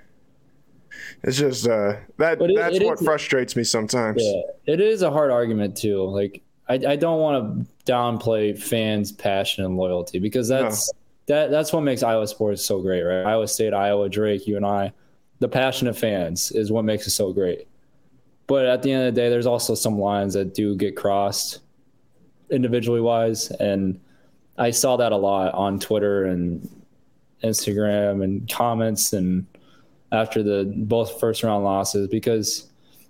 It's just, uh, that it, that's it what is- frustrates me sometimes. Yeah, it is a hard argument too. Like I, I don't want to downplay fans' passion and loyalty because that's that that's what makes Iowa sports so great, right? Iowa State, Iowa, Drake, you and I, the passion of fans is what makes it so great. But at the end of the day, there's also some lines that do get crossed individually wise, and I saw that a lot on Twitter and Instagram and comments and after the both first round losses because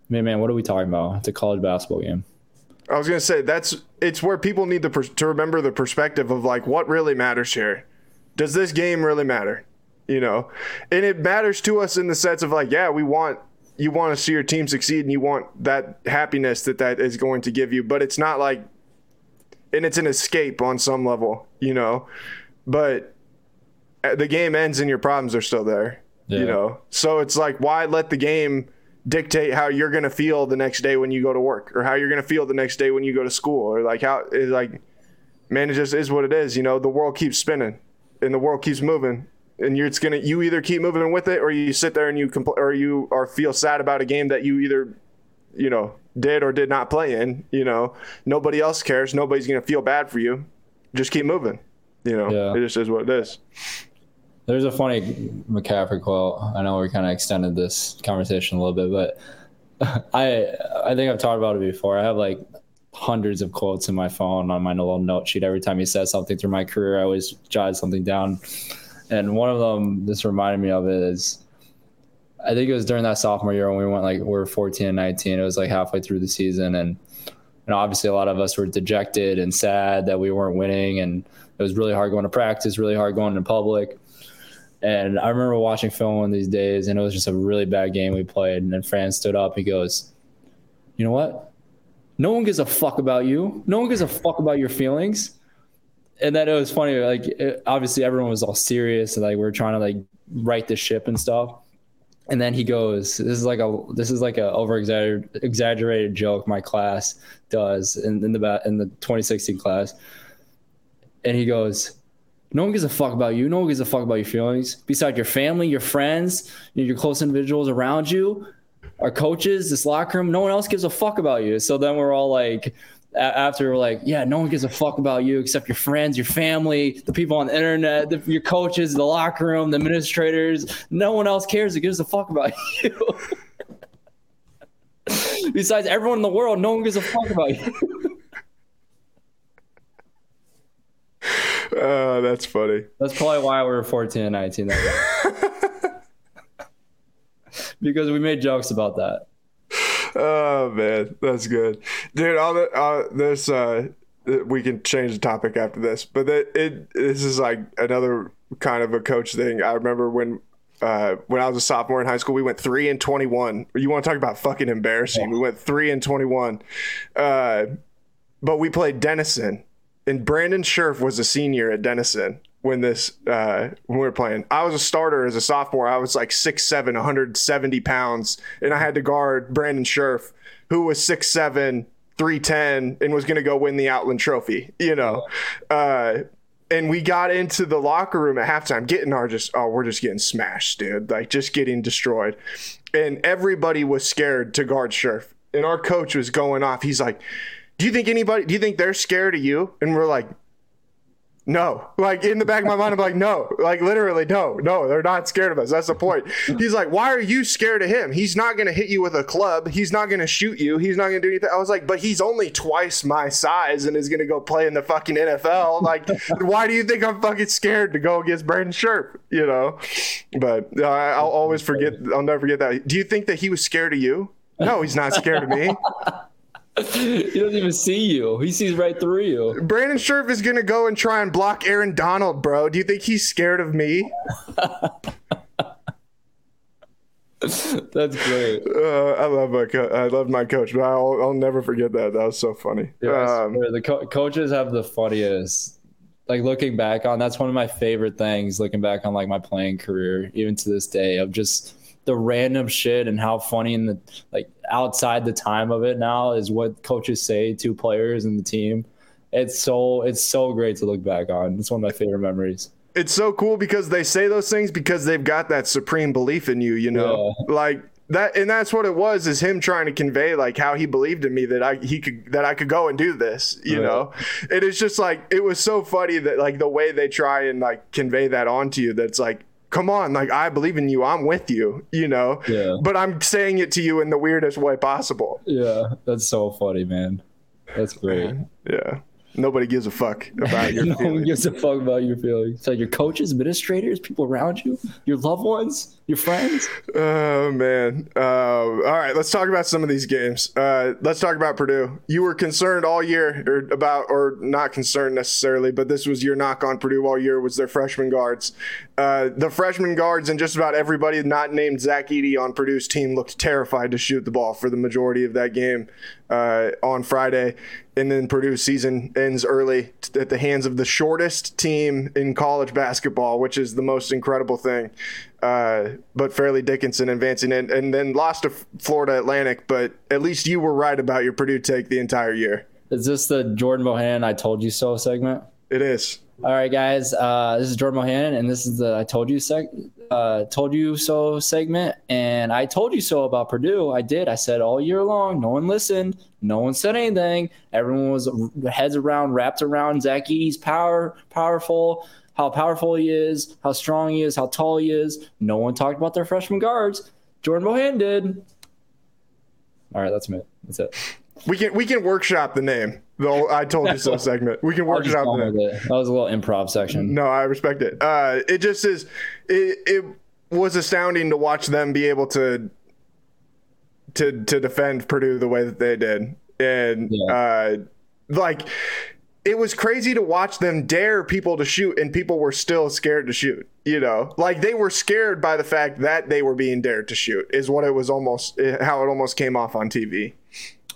man, man, what are we talking about? It's a college basketball game. I was gonna say that's it's where people need to, per- to remember the perspective of like what really matters here. Does this game really matter? You know, and it matters to us in the sense of like, yeah, we want you want to see your team succeed and you want that happiness that that is going to give you, but it's not like, and it's an escape on some level, you know, but uh, the game ends and your problems are still there, you know. So it's like, why let the game dictate how you're going to feel the next day when you go to work or how you're going to feel the next day when you go to school or like how it's like man it just is what it is you know? The world keeps spinning and the world keeps moving and you're it's going to you either keep moving with it or you sit there and you compl- or you or feel sad about a game that you either you know did or did not play in you know? Nobody else cares. Nobody's going to feel bad for you. Just keep moving you know? Yeah. it just is what it is There's a funny McCaffery quote. I know we kind of extended this conversation a little bit, but I I think I've talked about it before. I have like hundreds of quotes in my phone on my little note sheet. Every time he says something through my career, I always jot something down. And one of them, this reminded me of it, is I think it was during that sophomore year when we went like we were 14 and 19. It was like halfway through the season, and know, obviously a lot of us were dejected and sad that we weren't winning, and it was really hard going to practice, really hard going to public. And I remember watching film one of these days, and it was just a really bad game we played. And then Fran stood up. He goes, "You know what? No one gives a fuck about you. No one gives a fuck about your feelings." And then it was funny. Like it, obviously everyone was all serious, and like we are trying to like right the ship and stuff. And then he goes, "This is like a this is like a over exaggerated joke my class does in, in the in the 2016 class." And he goes, no one gives a fuck about you. No one gives a fuck about your feelings. Besides your family, your friends, your close individuals around you, our coaches, this locker room, no one else gives a fuck about you. So then we're all like, after we're like, yeah, no one gives a fuck about you except your friends, your family, the people on the internet, the, your coaches, the locker room, the administrators. No one else cares or gives a fuck about you. Besides everyone in the world, no one gives a fuck about you. uh, that's funny That's probably why we were 14 and 19 that because we made jokes about that. Oh man, that's good, dude. All the uh, this uh, we can change the topic after this, but it, it this is like another kind of a coach thing. I remember when uh, when I was a sophomore in high school, we went three and twenty one. You want to talk about fucking embarrassing? We went three and twenty one, uh, but we played Denison, and Brandon Scherff was a senior at Denison when this uh, when we were playing. I was a starter as a sophomore. I was like 6'7", 170 pounds, and I had to guard Brandon Scherff, who was 6'7", 310, and was going to go win the Outland Trophy. You know, uh, and we got into the locker room at halftime, getting our just oh, we're just getting smashed, dude. Like just getting destroyed. And everybody was scared to guard Scherff. And our coach was going off. He's like, Do you think anybody do you think they're scared of you? And we're like, no, like in the back of my mind, I'm like, no, like literally, no, no, they're not scared of us. That's the point. He's like, why are you scared of him? He's not going to hit you with a club. He's not going to shoot you. He's not going to do anything. I was like, but he's only twice my size and is going to go play in the fucking NFL. Like, why do you think I'm fucking scared to go against Brandon Scherff? You know, but uh, I'll always forget. I'll never forget that. Do you think that he was scared of you? No, he's not scared of me. he doesn't even see you. He sees right through you. Brandon Scherff is gonna go and try and block Aaron Donald, bro. Do you think he's scared of me? That's great. Uh, I love my co- I love my coach, but I'll, I'll never forget that. That was so funny. Yeah, Um, the co- coaches have the funniest. Like looking back on, that's one of my favorite things. Looking back on like my playing career, even to this day, of just the random shit and how funny and the like outside the time of it now is what coaches say to players and the team. It's so it's so great to look back on. It's one of my favorite memories. it's so cool because they say those things because they've got that supreme belief in you. You know, like that, and that's what it was. Is him trying to convey like how he believed in me that I he could that I could go and do this. You Right. know, it is just like it was so funny that like the way they try and like convey that onto you. That's like. Come on, like I believe in you. I'm with you, you know. Yeah. But I'm saying it to you in the weirdest way possible. Yeah, that's so funny, man. That's great. Yeah. Nobody gives a fuck about your no one feelings. gives a fuck about your feelings. So your coaches, administrators, people around you, your loved ones, your friends. Oh man! Uh, all right, let's talk about some of these games. Uh, let's talk about Purdue. You were concerned all year, or about, or not concerned necessarily, but this was your knock on Purdue all year was their freshman guards. Uh, the freshman guards and just about everybody not named Zach Edey on Purdue's team looked terrified to shoot the ball for the majority of that game uh, on Friday, and then Purdue's season ends early t- at the hands of the shortest team in college basketball, which is the most incredible thing uh, but Fairleigh Dickinson advancing in, and then lost to Florida Atlantic. But at least you were right about your Purdue take the entire year. Is this the Jordan Bohannon I told you so segment? It is. All right, guys. Uh, this is Jordan Bohannon, and this is the I told you seg- uh, told you so segment. And I told you so about Purdue. I did. I said all year long. No one listened. No one said anything. Everyone was heads around, wrapped around Zach Edey's power, powerful, how powerful he is, how strong he is, how tall he is. No one talked about their freshman guards. Jordan Bohannon did. All right, that's it. That's it. We can we can workshop the name. The I told you so segment. We can work it just workshop go the with name. it. That was a little improv section. No, I respect it. Uh, it just is. It, it was astounding to watch them be able to to to defend Purdue the way that they did, and Yeah. uh, like it was crazy to watch them dare people to shoot, and people were still scared to shoot. You know, like they were scared by the fact that they were being dared to shoot. Is what it was almost how it almost came off on TV.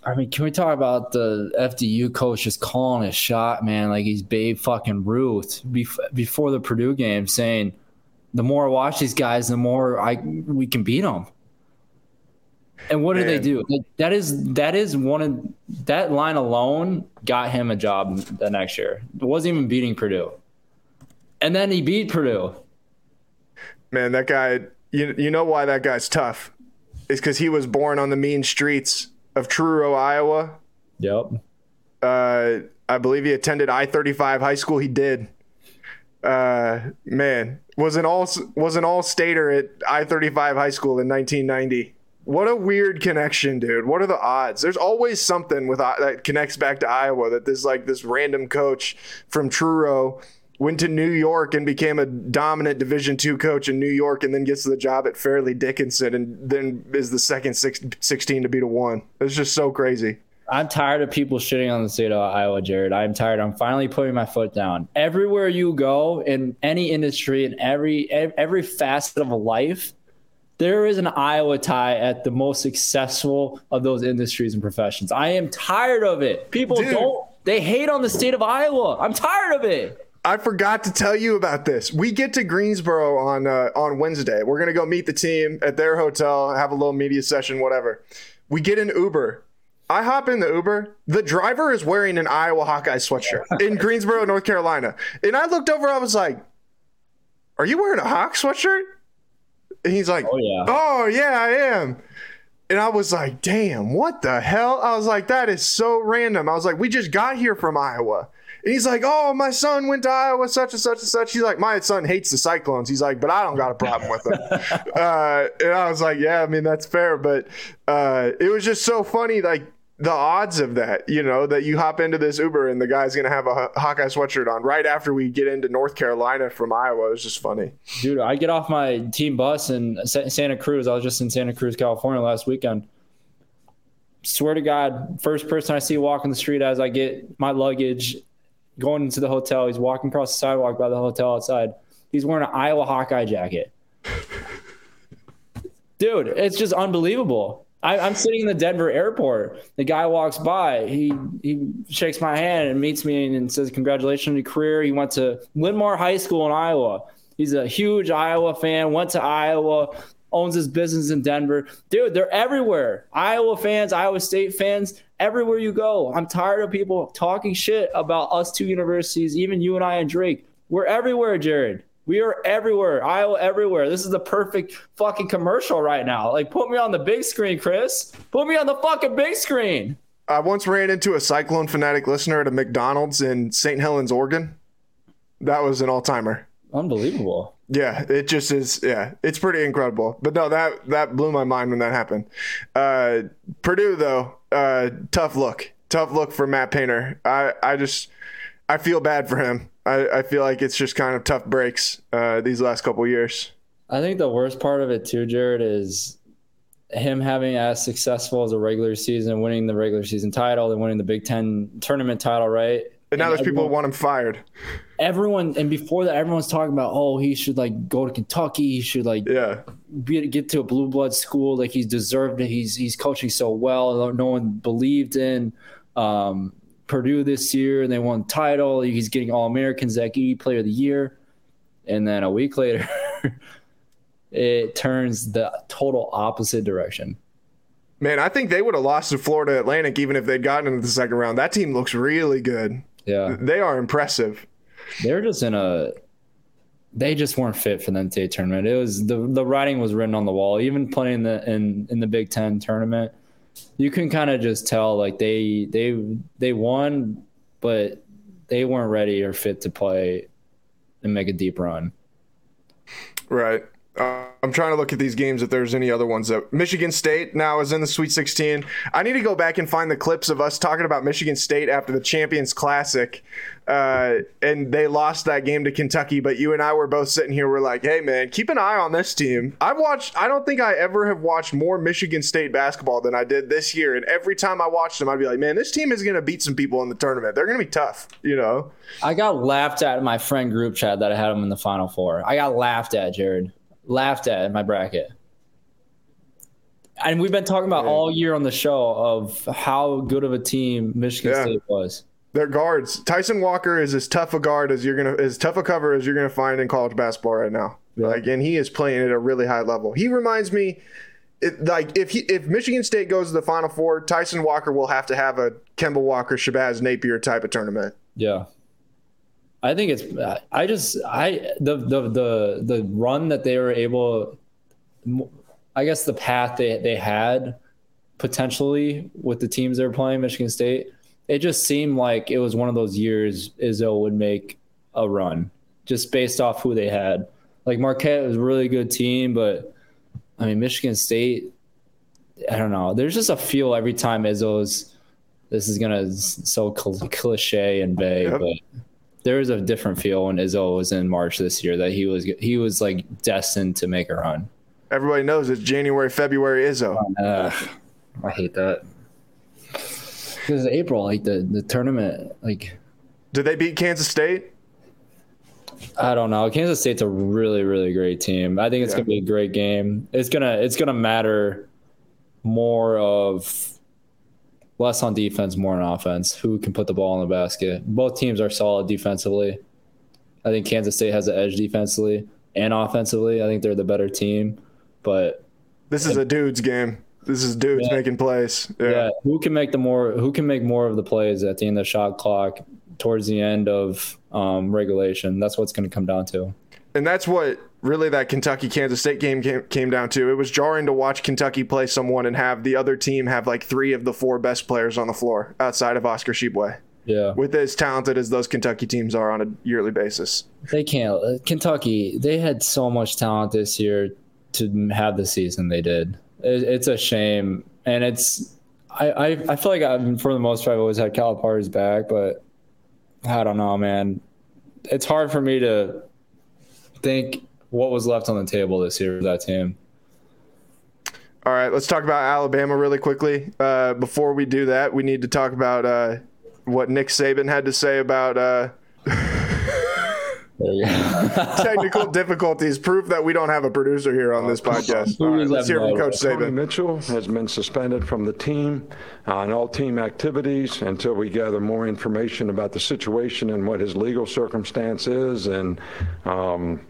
I mean, can we talk about the FDU coach just calling a shot, man? Like he's Babe fucking Ruth before the Purdue game, saying, "The more I watch these guys, the more I we can beat them." And what did they do? Like, that is that is one of that line alone got him a job the next year. It wasn't even beating Purdue, and then he beat Purdue. Man, that guy. You you know why that guy's tough? Is because he was born on the mean streets of Truro, Iowa. Yep. Uh, I believe he attended I thirty five high school. He did. Uh, man, was an all was an all stater at I thirty five high school in nineteen ninety. What a weird connection, dude. What are the odds? There's always something with that connects back to Iowa. That this like this random coach from Truro went to New York and became a dominant Division two coach in New York, and then gets the job at Fairleigh Dickinson, and then is the second six, 16 to beat a one. It's just so crazy. I'm tired of people shitting on the state of Iowa, Jared. I'm tired. I'm finally putting my foot down. Everywhere you go in any industry, in every every facet of life, there is an Iowa tie at the most successful of those industries and professions. I am tired of it. People Dude. don't. They hate on the state of Iowa. I'm tired of it. I forgot to tell you about this. We get to Greensboro on uh, on Wednesday. We're gonna go meet the team at their hotel, have a little media session, whatever. We get an Uber, I hop in the Uber. The driver is wearing an Iowa Hawkeye sweatshirt in Greensboro, North Carolina. And I looked over, I was like, Are you wearing a Hawk sweatshirt? And he's like, Oh, yeah. Oh, yeah, I am. And I was like, Damn, what the hell? I was like, That is so random. I was like, We just got here from Iowa. And he's like, Oh, my son went to Iowa, such and such and such. He's like, My son hates the Cyclones. He's like, But I don't got a problem with them. uh, and I was like, Yeah, I mean, that's fair. But uh, it was just so funny. Like, the odds of that, you know, that you hop into this Uber and the guy's going to have a Hawkeye sweatshirt on right after we get into North Carolina from Iowa is just funny. Dude, I get off my team bus in Santa Cruz. I was just in Santa Cruz, California last weekend. Swear to God, first person I see walking the street as I get my luggage going into the hotel, he's walking across the sidewalk by the hotel outside. He's wearing an Iowa Hawkeye jacket. Dude, it's just unbelievable. I, I'm sitting in the Denver airport. The guy walks by. He he shakes my hand and meets me and says, "Congratulations on your career." He went to Linn-Mar High School in Iowa. He's a huge Iowa fan. Went to Iowa. Owns his business in Denver. Dude, they're everywhere. Iowa fans, Iowa State fans, everywhere you go. I'm tired of people talking shit about us two universities, even you and I and Drake. We're everywhere, Jared. We are everywhere. Iowa everywhere. This is the perfect fucking commercial right now. Like, put me on the big screen, Kris. Put me on the fucking big screen. I once ran into a Cyclone fanatic listener at a McDonald's in St. Helens, Oregon. That was an all timer. Unbelievable. Yeah, it just is. Yeah, it's pretty incredible. But no, that that blew my mind when that happened. Uh, Purdue though, uh, tough look, tough look for Matt Painter. I I just I feel bad for him. I, I feel like it's just kind of tough breaks uh, these last couple years. I think the worst part of it too, Jared, is him having as successful as a regular season, winning the regular season title, and winning the Big Ten tournament title, right? And now there's people who want him fired. Everyone, and before that, everyone's talking about, oh, he should like go to Kentucky. He should like Yeah, be, get to a blue blood school. Like he's deserved it. He's he's coaching so well. No one believed in um, Purdue this year, and they won the title. He's getting All americans that Edey Player of the Year, and then a week later, it turns the total opposite direction. man, I think they would have lost to Florida Atlantic even if they'd gotten into the second round. That team looks really good. Yeah, They are impressive. They're just in a. They just weren't fit for the NCAA tournament. It was the the writing was written on the wall. Even playing the in in the Big Ten tournament, you can kind of just tell like they they they won, but they weren't ready or fit to play and make a deep run. Right. Uh, I'm trying to look at these games if there's any other ones that Michigan State now is in the Sweet 16. I need to go back and find the clips of us talking about Michigan State after the Champions Classic, uh, and they lost that game to Kentucky. But you and I were both sitting here. We're like, hey man, keep an eye on this team. I've watched. I don't think I ever have watched more Michigan State basketball than I did this year. And every time I watched them, I'd be like, man, this team is going to beat some people in the tournament. They're going to be tough. You know. I got laughed at in my friend group chat that I had them in the final four. I got laughed at, Jared. Laughed at in my bracket. And we've been talking about all year on the show of how good of a team Michigan Yeah. State was. Their guards. Tyson Walker is as tough a guard as you're gonna as tough a cover as you're gonna find in college basketball right now. Like, and he is playing at a really high level. He reminds me, it, like if he if Michigan State goes to the Final Four, Tyson Walker will have to have a Kemba Walker, Shabazz Napier type of tournament. Yeah. I think it's I just I the the the the run that they were able I guess the path they they had potentially with the teams they were playing Michigan State it just seemed like it was one of those years Izzo would make a run just based off who they had like Marquette was a really good team but I mean Michigan State I don't know there's just a feel every time Izzo's this is gonna so cl- cliche and vague, Yep. but there was a different feel when Izzo was in March this year that he was he was like destined to make a run. Everybody knows it's January, February Izzo. Uh, I hate that because April, like the the tournament, like Did they beat Kansas State? I don't know. Kansas State's a really really great team. I think it's Yeah. gonna be a great game. It's gonna it's gonna matter more of less on defense, more on offense. Who can put the ball in the basket? Both teams are solid defensively. I think Kansas State has the edge defensively and offensively. I think they're the better team, but This is a dude's game. This is dudes Yeah. making plays. Yeah. Yeah. Who can make the more? Who can make more of the plays at the end of the shot clock, towards the end of um, regulation? That's what's going to come down to. And that's what really that Kentucky Kansas State game came, came down to. It was jarring to watch Kentucky play someone and have the other team have like three of the four best players on the floor outside of Oscar Tshiebwe. Yeah. With as talented as those Kentucky teams are on a yearly basis. They can't. uh, Kentucky, they had so much talent this year to have the season they did. It, it's a shame, and it's. I, I, I feel like I've for the most part I've always had Calipari's back, but I don't know, man. It's hard for me to think what was left on the table this year for that team. All right, let's talk about Alabama really quickly. Uh, before we do that, we need to talk about uh, what Nick Saban had to say about uh, There you go. technical difficulties. Proof that we don't have a producer here on this podcast. Who is Let's that hear from boy? Coach Tony Saban. Mitchell has been suspended from the team uh, and all team activities until we gather more information about the situation and what his legal circumstance is. And, um,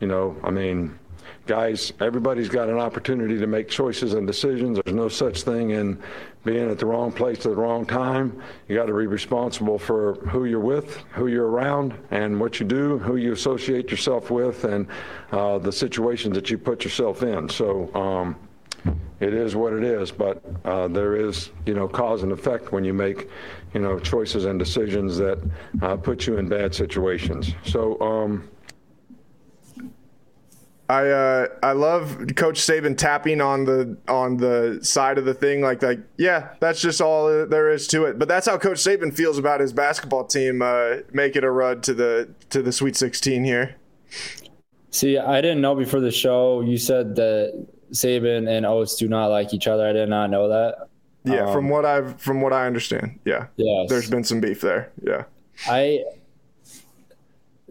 you know, I mean, guys, everybody's got an opportunity to make choices and decisions. There's no such thing in being at the wrong place at the wrong time. You got to be responsible for who you're with, who you're around, and what you do, who you associate yourself with, and uh, the situations that you put yourself in. So, um, it is what it is, but uh, there is, you know, cause and effect when you make, you know, choices and decisions that uh, put you in bad situations. So, um, I uh, I love Coach Saban tapping on the on the side of the thing, like like yeah, that's just all there is to it. But that's how Coach Saban feels about his basketball team uh, making a run to the to the Sweet 16 here. See, I didn't know before the show. You said that Saban and Oats do not like each other. I did not know that. Yeah, from what I've from what I understand, yeah, Yes. there's been some beef there. Yeah, I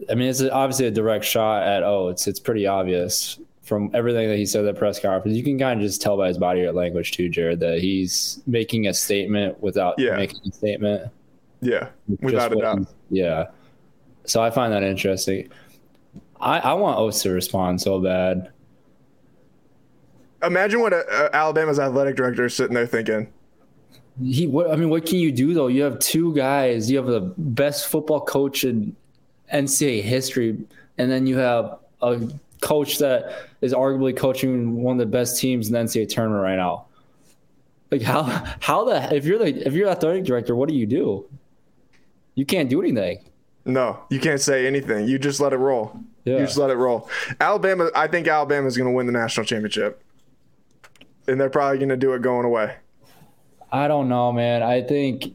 I mean, it's obviously a direct shot at Oats. It's pretty obvious from everything that he said at the press conference. You can kind of just tell by his body language too, Jared, that he's making a statement without Yeah. making a statement. yeah, Just without a doubt. Yeah. So I find that interesting. I, I want Oats to respond so bad. Imagine what uh, uh, Alabama's athletic director is sitting there thinking. He, what I mean, what can you do though? You have two guys. You have the best football coach in NCAA history, and then you have a coach that is arguably coaching one of the best teams in the NCAA tournament right now. Like how how the if you're the if you're the athletic director, what do you do? You can't do anything. No, you can't say anything. You just let it roll. Yeah. You just let it roll. Alabama, I think Alabama is going to win the national championship, and they're probably going to do it going away. I don't know, man. I think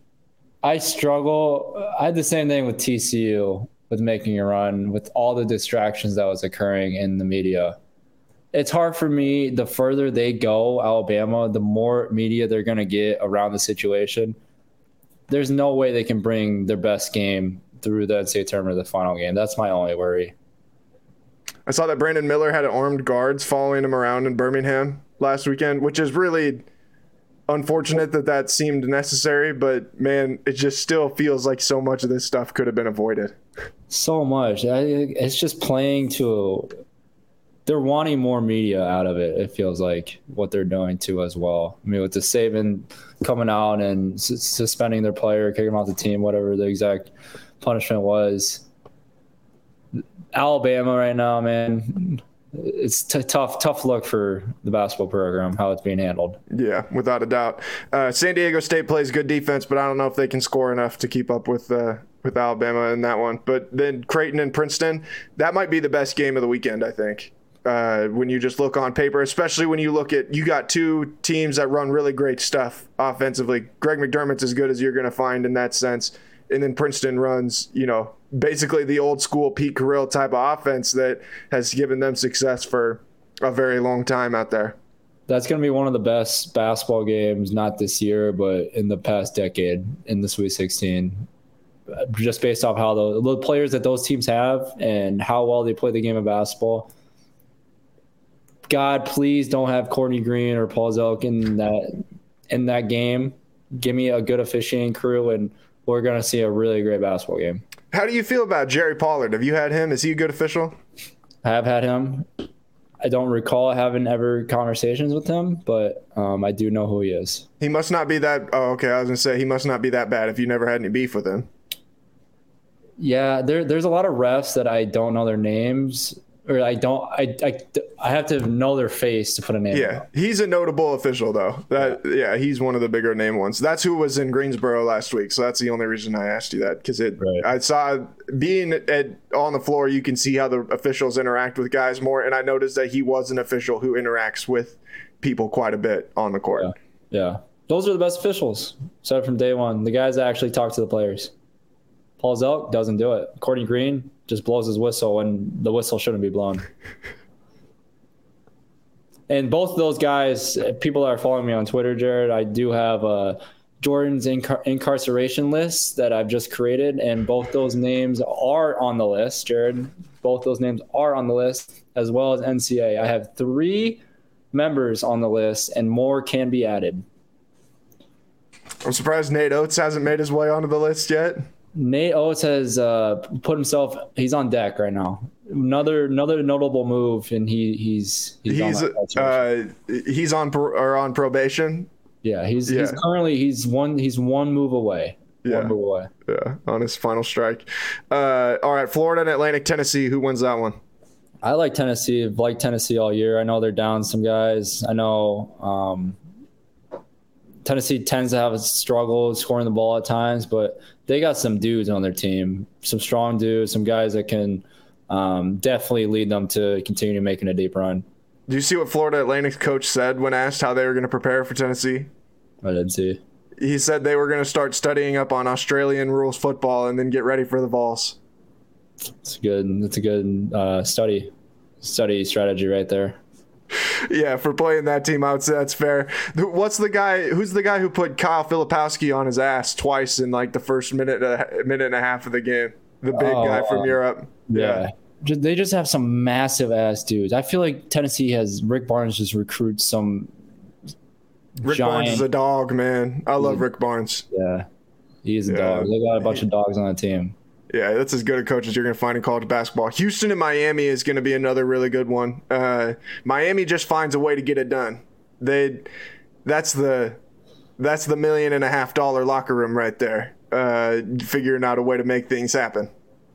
I struggle. I had the same thing with TCU with making a run with all the distractions that was occurring in the media. It's hard for me. The further they go, Alabama, the more media they're going to get around the situation. There's no way they can bring their best game through the NCAA tournament, the final game. That's my only worry. I saw that Brandon Miller had armed guards following him around in Birmingham last weekend, which is really unfortunate that that seemed necessary. But man, it just still feels like so much of this stuff could have been avoided. So much. I, it's just playing to. They're wanting more media out of it. It feels like what they're doing too as well. I mean, with the Saban coming out and s- suspending their player, kicking him off the team, whatever the exact punishment was. Alabama right now, man, it's t- tough, tough look for the basketball program how it's being handled. Yeah, without a doubt. Uh, San Diego State plays good defense, but I don't know if they can score enough to keep up with uh, with Alabama in that one. But then Creighton and Princeton, that might be the best game of the weekend, I think. Uh, when you just look on paper, especially when you look at you got two teams that run really great stuff offensively. Greg McDermott's as good as you're going to find in that sense, and then Princeton runs, you know, basically the old school Pete Carril type of offense that has given them success for a very long time out there. That's going to be one of the best basketball games, not this year, but in the past decade in the Sweet 16. Just based off how the, the players that those teams have and how well they play the game of basketball. God, please don't have Courtney Green or Paul Szelc in that in that game. Give me a good officiating crew, and we're going to see a really great basketball game. How do you feel about Jerry Pollard? Have you had him? Is he a good official? I have had him. I don't recall having ever conversations with him, but um, I do know who he is. He must not be that. Oh, okay. I was gonna say he must not be that bad if you never had any beef with him. Yeah, there, there's a lot of refs that I don't know their names, or I don't. I, I, I have to know their face to put a name. Yeah, he's a notable official though. That yeah. he's one of the bigger name ones. That's who was in Greensboro last week. So that's the only reason I asked you that because it. Right. I saw being at on the floor, you can see how the officials interact with guys more, and I noticed that he was an official who interacts with people quite a bit on the court. Yeah. yeah. Those are the best officials. Said from day one, the guys that actually talk to the players. Paul out, doesn't do it. Courtney Green just blows his whistle when the whistle shouldn't be blown. and both of those guys, people that are following me on Twitter, Jared, I do have uh, Jordan's incar- incarceration list that I've just created, and both those names are on the list, Jared. Both those names are on the list, as well as NCA. I have three members on the list, and more can be added. I'm surprised Nate Oats hasn't made his way onto the list yet. Nate Oats has uh, put himself. He's on deck right now. Another another notable move, and he he's he's he's, uh, he's on or on probation. Yeah, he's yeah. he's currently he's one he's one move away. Yeah. One move away. Yeah, on his final strike. Uh, all right, Florida and Atlantic Tennessee. Who wins that one? I like Tennessee. I've liked Tennessee all year. I know they're down some guys. I know um, Tennessee tends to have a struggle scoring the ball at times, but they got some dudes on their team, some strong dudes, some guys that can um, definitely lead them to continue making a deep run. Do you see what Florida Atlantic's coach said when asked how they were going to prepare for Tennessee? I didn't see. He said they were going to start studying up on Australian rules football and then get ready for the Vols. It's good. It's a good uh, study study strategy right there. yeah, for playing that team, I would say that's fair. What's the guy? Who's the guy who put Kyle Filipowski on his ass twice in like the first minute, a minute and a half of the game? The big oh, guy from oh. Europe. Yeah. yeah. They just have some massive ass dudes. I feel like Tennessee has Rick Barnes just recruits some. Rick giant, Barnes is a dog, man. I love Rick Barnes. Yeah, he's a yeah. dog. They got a bunch of dogs on the team. Yeah, that's as good a coach as you're going to find in college basketball. Houston and Miami is going to be another really good one. Uh, Miami just finds a way to get it done. They, that's the, that's the million and a half dollar locker room right there. Uh, figuring out a way to make things happen.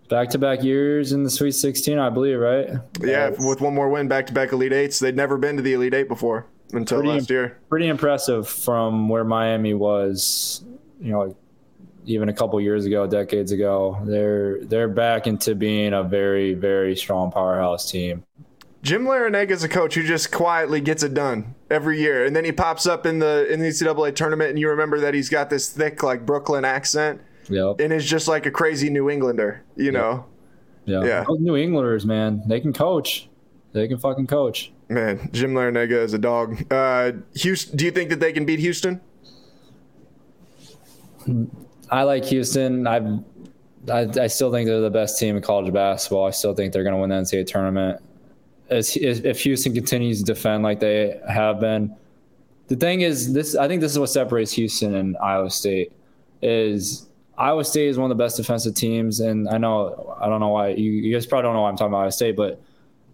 Back to back years in the Sweet 16, I believe, right? Yeah, with one more win, back to back Elite Eights. They'd never been to the Elite Eight before until pretty, last year. Pretty impressive from where Miami was, you know, even a couple years ago, decades ago. They're they're back into being a very very strong powerhouse team. Jim Larrañaga is a coach who just quietly gets it done every year, and then he pops up in the in the NCAA tournament, and you remember that he's got this thick like Brooklyn accent, yep. and is just like a crazy New Englander, you yep. know. Yeah, yeah. Those New Englanders, man, they can coach. They can fucking coach. Man, Jim Larrañaga is a dog. Uh, Houston, do you think that they can beat Houston? I like Houston. I've, I, I still think they're the best team in college basketball. I still think they're going to win the NCAA tournament. As, if Houston continues to defend like they have been, the thing is, this I think this is what separates Houston and Iowa State. Is Iowa State is one of the best defensive teams, and I know I don't know why you, you guys probably don't know why I'm talking about Iowa State, but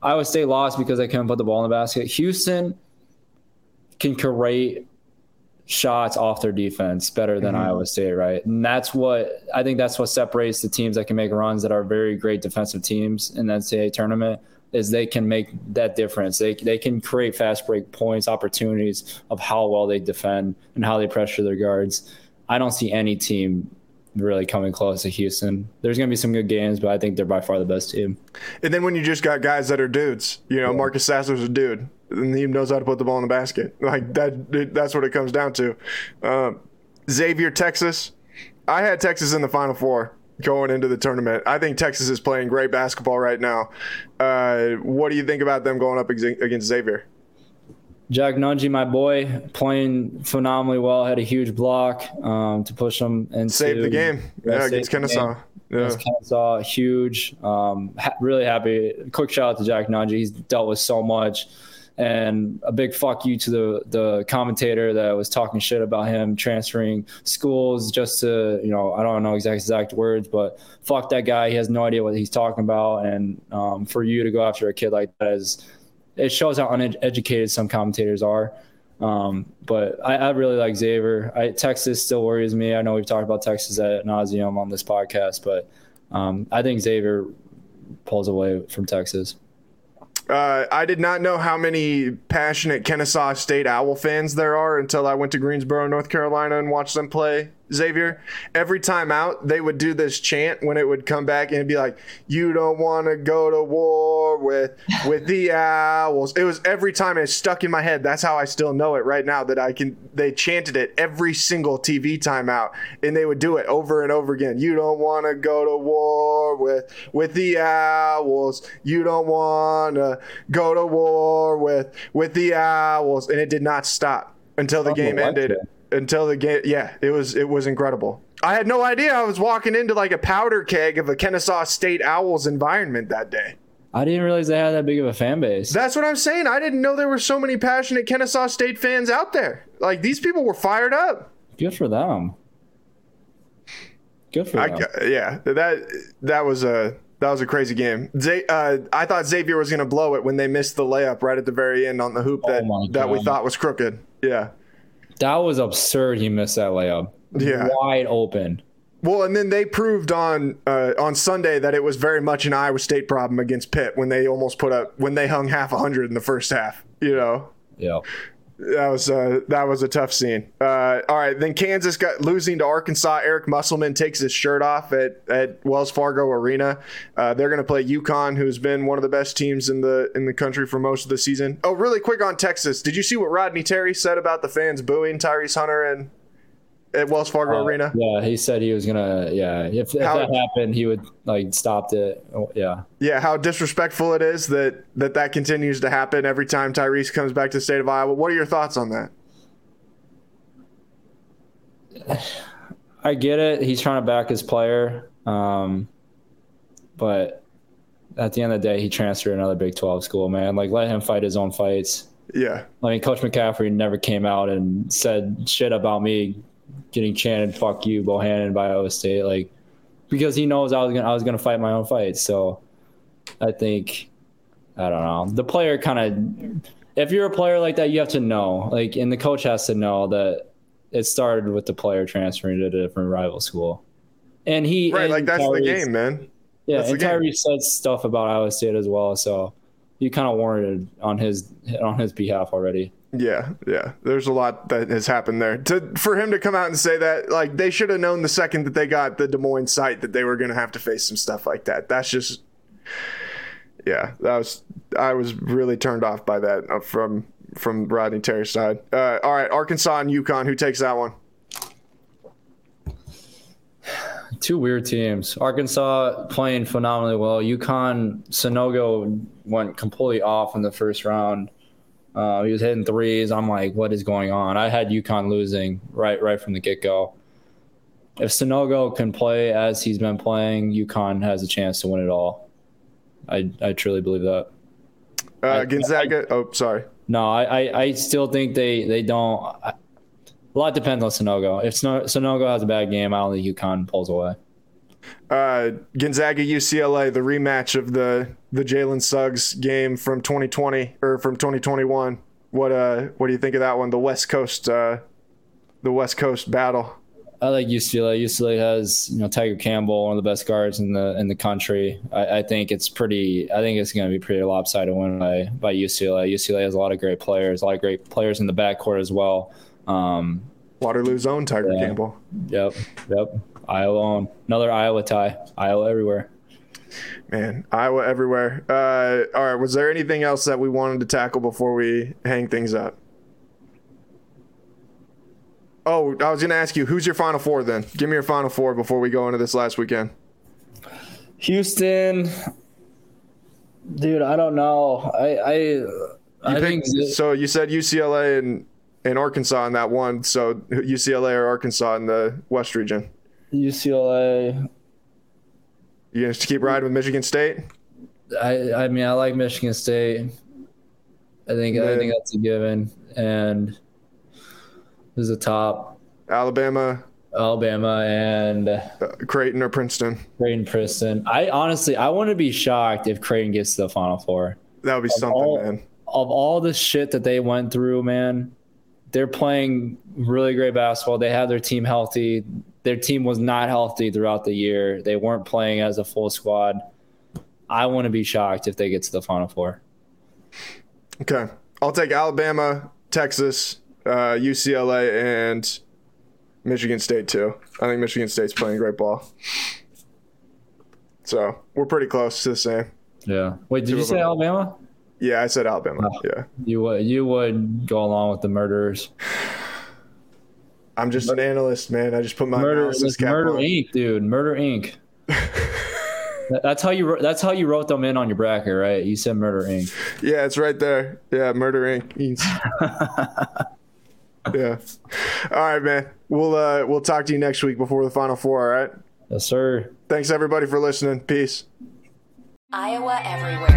Iowa State lost because they couldn't put the ball in the basket. Houston can create shots off their defense better than mm-hmm. Iowa State, right? And that's what I think that's what separates the teams that can make runs that are very great defensive teams in the NCAA tournament is they can make that difference. They they can create fast break points, opportunities of how well they defend and how they pressure their guards. I don't see any team really coming close to Houston. There's going to be some good games, but I think they're by far the best team. And then when you just got guys that are dudes, you know, yeah. Marcus Sasser's a dude, and he knows how to put the ball in the basket. Like that, that's what it comes down to. Um, Xavier, Texas. I had Texas in the Final Four going into the tournament. I think Texas is playing great basketball right now. Uh, what do you think about them going up against Xavier? Jack Nunge, my boy, playing phenomenally well. Had a huge block um, to push them and save the game. Yeah, against Kennesaw. Yeah. Against Kennesaw, huge. Um, ha- really happy. Quick shout out to Jack Nunge. He's dealt with so much. And a big fuck you to the the commentator that was talking shit about him transferring schools just to you know I don't know exact exact words, but fuck that guy. He has no idea what he's talking about. And um, for you to go after a kid like that is it shows how uneducated some commentators are. Um, but I, I, really like Xavier. I, Texas still worries me. I know we've talked about Texas at nauseum on this podcast, but um, I think Xavier pulls away from Texas. Uh, I did not know how many passionate Kennesaw State Owl fans there are until I went to Greensboro, North Carolina, and watched them play Xavier. Every time out, they would do this chant when it would come back and it'd be like, "You don't want to go to war with with the owls." It was every time, it stuck in my head. That's how I still know it right now. That I can. They chanted it every single TV timeout, and they would do it over and over again. You don't want to go to war with with the owls. You don't want to go to war with with the owls, and it did not stop until the game ended until the game. Yeah, it was it was incredible. I had no idea I was walking into like a powder keg of a Kennesaw State Owls environment that day. I didn't realize they had that big of a fan base. That's what I'm saying. I didn't know there were so many passionate Kennesaw State fans out there. Like these people were fired up. Good for them. Good for them. I, yeah, that that was a that was a crazy game. Z- uh, I thought Xavier was going to blow it when they missed the layup right at the very end on the hoop that oh that we thought was crooked. Yeah. That was absurd. He missed that layup. Yeah, wide open. Well, and then they proved on uh, on Sunday that it was very much an Iowa State problem against Pitt when they almost put up when they hung half a hundred in the first half. You know. Yeah that was uh, that was a tough scene. Uh, all right, then Kansas got losing to Arkansas. Eric Musselman takes his shirt off at, at Wells Fargo Arena. Uh, they're going to play UConn, who's been one of the best teams in the in the country for most of the season. Oh, really quick on Texas. Did you see what Rodney Terry said about the fans booing Tyrese Hunter and at Wells Fargo uh, Arena? Yeah, he said he was gonna. Yeah, if, if how, that happened, he would like stopped it. Oh, yeah. Yeah, how disrespectful it is that that that continues to happen every time Tyrese comes back to the state of Iowa. What are your thoughts on that? I get it. He's trying to back his player, um, but at the end of the day, he transferred another Big Twelve school. Man, like let him fight his own fights. Yeah. I mean, Coach McCaffery never came out and said shit about me getting chanted "fuck you" Bohannon by Iowa State, like because he knows I was gonna I was gonna fight my own fight. So I think I don't know. The player kind of if you're a player like that, you have to know, like, and the coach has to know that it started with the player transferring to a different rival school, and he right, and like that's Tyrese, the game, man. Yeah, that's and Tyree said stuff about Iowa State as well, so you kind of warranted on his on his behalf already. Yeah, yeah. There's a lot that has happened there. To for him to come out and say that, like they should have known the second that they got the Des Moines site that they were going to have to face some stuff like that. That's just, yeah. That was I was really turned off by that uh, from from Rodney Terry's side. Uh, all right, Arkansas and UConn. Who takes that one? Two weird teams. Arkansas playing phenomenally well. UConn Sanogo went completely off in the first round. Uh, he was hitting threes. I'm like, what is going on? I had UConn losing right right from the get go. If Sanogo can play as he's been playing, UConn has a chance to win it all. I I truly believe that. Uh, I, Gonzaga. I, oh, sorry. No, I, I, I still think they they don't. I, a lot depends on Sanogo. If Sanogo has a bad game, I don't think UConn pulls away. Uh, Gonzaga UCLA, the rematch of the the Jalen Suggs game from 2020 or from 2021. What uh what do you think of that one? The West Coast uh, the West Coast battle. I like UCLA. UCLA has you know Tyger Campbell, one of the best guards in the in the country. I, I think it's pretty. I think it's going to be pretty lopsided win by by UCLA. UCLA has a lot of great players, a lot of great players in the backcourt as well. Um, Waterloo's own Tyger yeah. Campbell. Yep, yep. Iowa on another Iowa tie. Iowa everywhere. Man, Iowa everywhere. Uh, all right. Was there anything else that we wanted to tackle before we hang things up? Oh, I was going to ask you, who's your final four then? Give me your final four before we go into this last weekend. Houston, dude, I don't know. I I, I think so. You said UCLA and and Arkansas in that one. So UCLA or Arkansas in the West region. UCLA. You gonna keep riding with Michigan State? I I mean I like Michigan State. I think I think that's a given. And who's the top? Alabama. Alabama and uh, Creighton or Princeton. Creighton, Princeton. I honestly I want to be shocked if Creighton gets to the Final Four. That would be of something, all, man. of all the shit that they went through, man, they're playing really great basketball. They have their team healthy. Their team was not healthy throughout the year. They weren't playing as a full squad. I want to be shocked if they get to the Final Four. Okay. I'll take Alabama, Texas, uh, UCLA, and Michigan State too. I think Michigan State's playing great ball. So we're pretty close to the same. Yeah. Wait, did Two you say. Alabama? Yeah, I said Alabama. Yeah. You would you would go along with the murderers. I'm just an analyst, man. I just put my Murder, analysis it's cap Murder on. Inc., dude. Murder Inc. That's how you wrote- that's how you wrote them in on your bracket, right? You said Murder Inc. Yeah, it's right there. Yeah, Murder Inc. yeah. All right, man. We'll uh we'll talk to you next week before the final four, all right? Yes, sir. Thanks everybody for listening. Peace. Iowa Everywhere.